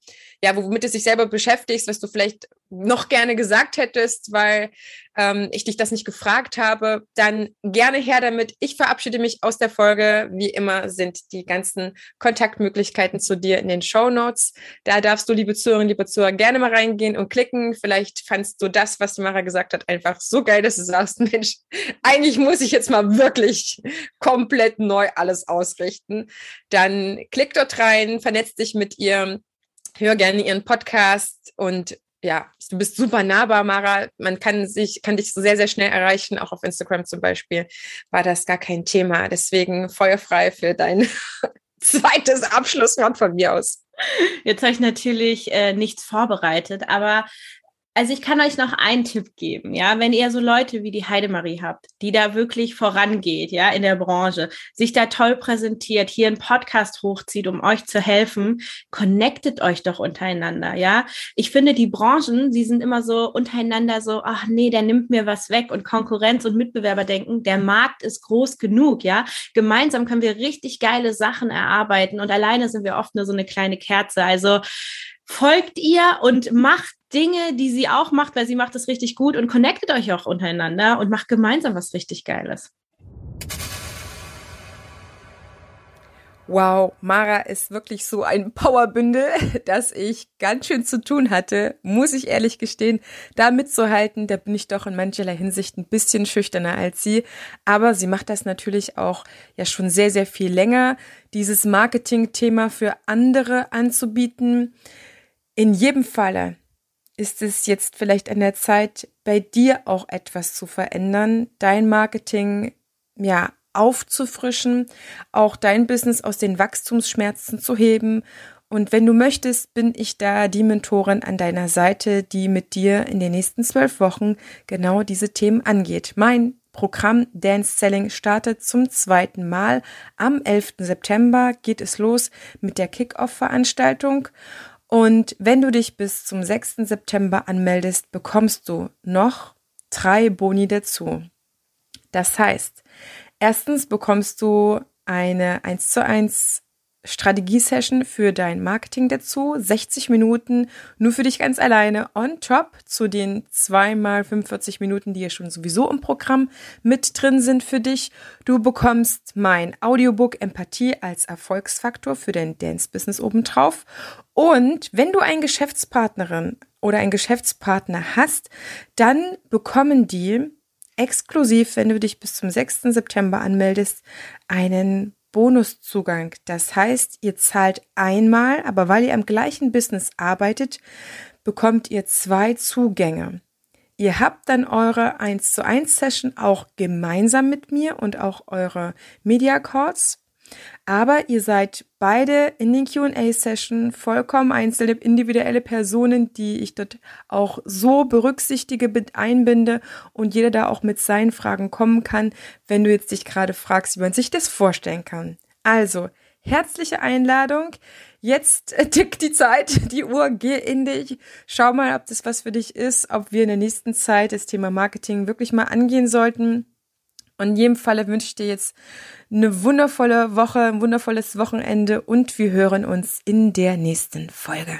ja, womit du dich selber beschäftigst, was du vielleicht noch gerne gesagt hättest, weil ähm, ich dich das nicht gefragt habe, dann gerne her damit. Ich verabschiede mich aus der Folge. Wie immer sind die ganzen Kontaktmöglichkeiten zu dir in den Show Notes. Da darfst du, liebe Zuhörerinnen, liebe Zuhörer, gerne mal reingehen und klicken. Vielleicht fandst du das, was Mara gesagt hat, einfach so geil, dass du sagst, Mensch, eigentlich muss ich jetzt mal wirklich komplett neu alles ausrichten. Dann klick dort rein, vernetzt dich mit ihr hör gerne ihren Podcast und ja, du bist super nahbar, Mara. Man kann sich, kann dich sehr, sehr schnell erreichen. Auch auf Instagram zum Beispiel war das gar kein Thema. Deswegen feuerfrei für dein zweites Abschlusswort von mir aus. Jetzt habe ich natürlich äh, nichts vorbereitet, aber also ich kann euch noch einen Tipp geben, ja, wenn ihr so Leute wie die Heidemarie habt, die da wirklich vorangeht, ja, in der Branche, sich da toll präsentiert, hier einen Podcast hochzieht, um euch zu helfen, connectet euch doch untereinander, ja. Ich finde, die Branchen, sie sind immer so untereinander so, ach nee, der nimmt mir was weg und Konkurrenz und Mitbewerber denken, der Markt ist groß genug, ja. Gemeinsam können wir richtig geile Sachen erarbeiten und alleine sind wir oft nur so eine kleine Kerze. Also folgt ihr und macht Dinge, die sie auch macht, weil sie macht es richtig gut und connectet euch auch untereinander und macht gemeinsam was richtig Geiles. Wow, Mara ist wirklich so ein Powerbündel, dass ich ganz schön zu tun hatte, muss ich ehrlich gestehen, da mitzuhalten. Da bin ich doch in mancherlei Hinsicht ein bisschen schüchterner als sie. Aber sie macht das natürlich auch ja schon sehr, sehr viel länger, dieses Marketing-Thema für andere anzubieten. In jedem Falle ist es jetzt vielleicht an der Zeit, bei dir auch etwas zu verändern, dein Marketing, ja, aufzufrischen, auch dein Business aus den Wachstumsschmerzen zu heben. Und wenn du möchtest, bin ich da die Mentorin an deiner Seite, die mit dir in den nächsten zwölf Wochen genau diese Themen angeht. Mein Programm Dance Selling startet zum zweiten Mal. Am 11. September geht es los mit der Kick-Off-Veranstaltung. Und wenn du dich bis zum 6. September anmeldest, bekommst du noch drei Boni dazu. Das heißt, erstens bekommst du eine 1 zu 1 Strategie-Session für dein Marketing dazu. 60 Minuten nur für dich ganz alleine on top zu den zweimal 45 Minuten, die ja schon sowieso im Programm mit drin sind für dich. Du bekommst mein Audiobook Empathie als Erfolgsfaktor für dein Dance-Business obendrauf. Und wenn du eine Geschäftspartnerin oder einen Geschäftspartner hast, dann bekommen die exklusiv, wenn du dich bis zum 6. September anmeldest, einen Bonuszugang. Das heißt, ihr zahlt einmal, aber weil ihr am gleichen Business arbeitet, bekommt ihr zwei Zugänge. Ihr habt dann eure 1 zu 1 Session auch gemeinsam mit mir und auch eure Media Calls. Aber ihr seid beide in den QA-Session vollkommen einzelne, individuelle Personen, die ich dort auch so berücksichtige, einbinde und jeder da auch mit seinen Fragen kommen kann, wenn du jetzt dich gerade fragst, wie man sich das vorstellen kann. Also, herzliche Einladung. Jetzt tickt die Zeit, die Uhr, geh in dich. Schau mal, ob das was für dich ist, ob wir in der nächsten Zeit das Thema Marketing wirklich mal angehen sollten. Und in jedem Falle wünsche ich dir jetzt eine wundervolle Woche, ein wundervolles Wochenende und wir hören uns in der nächsten Folge.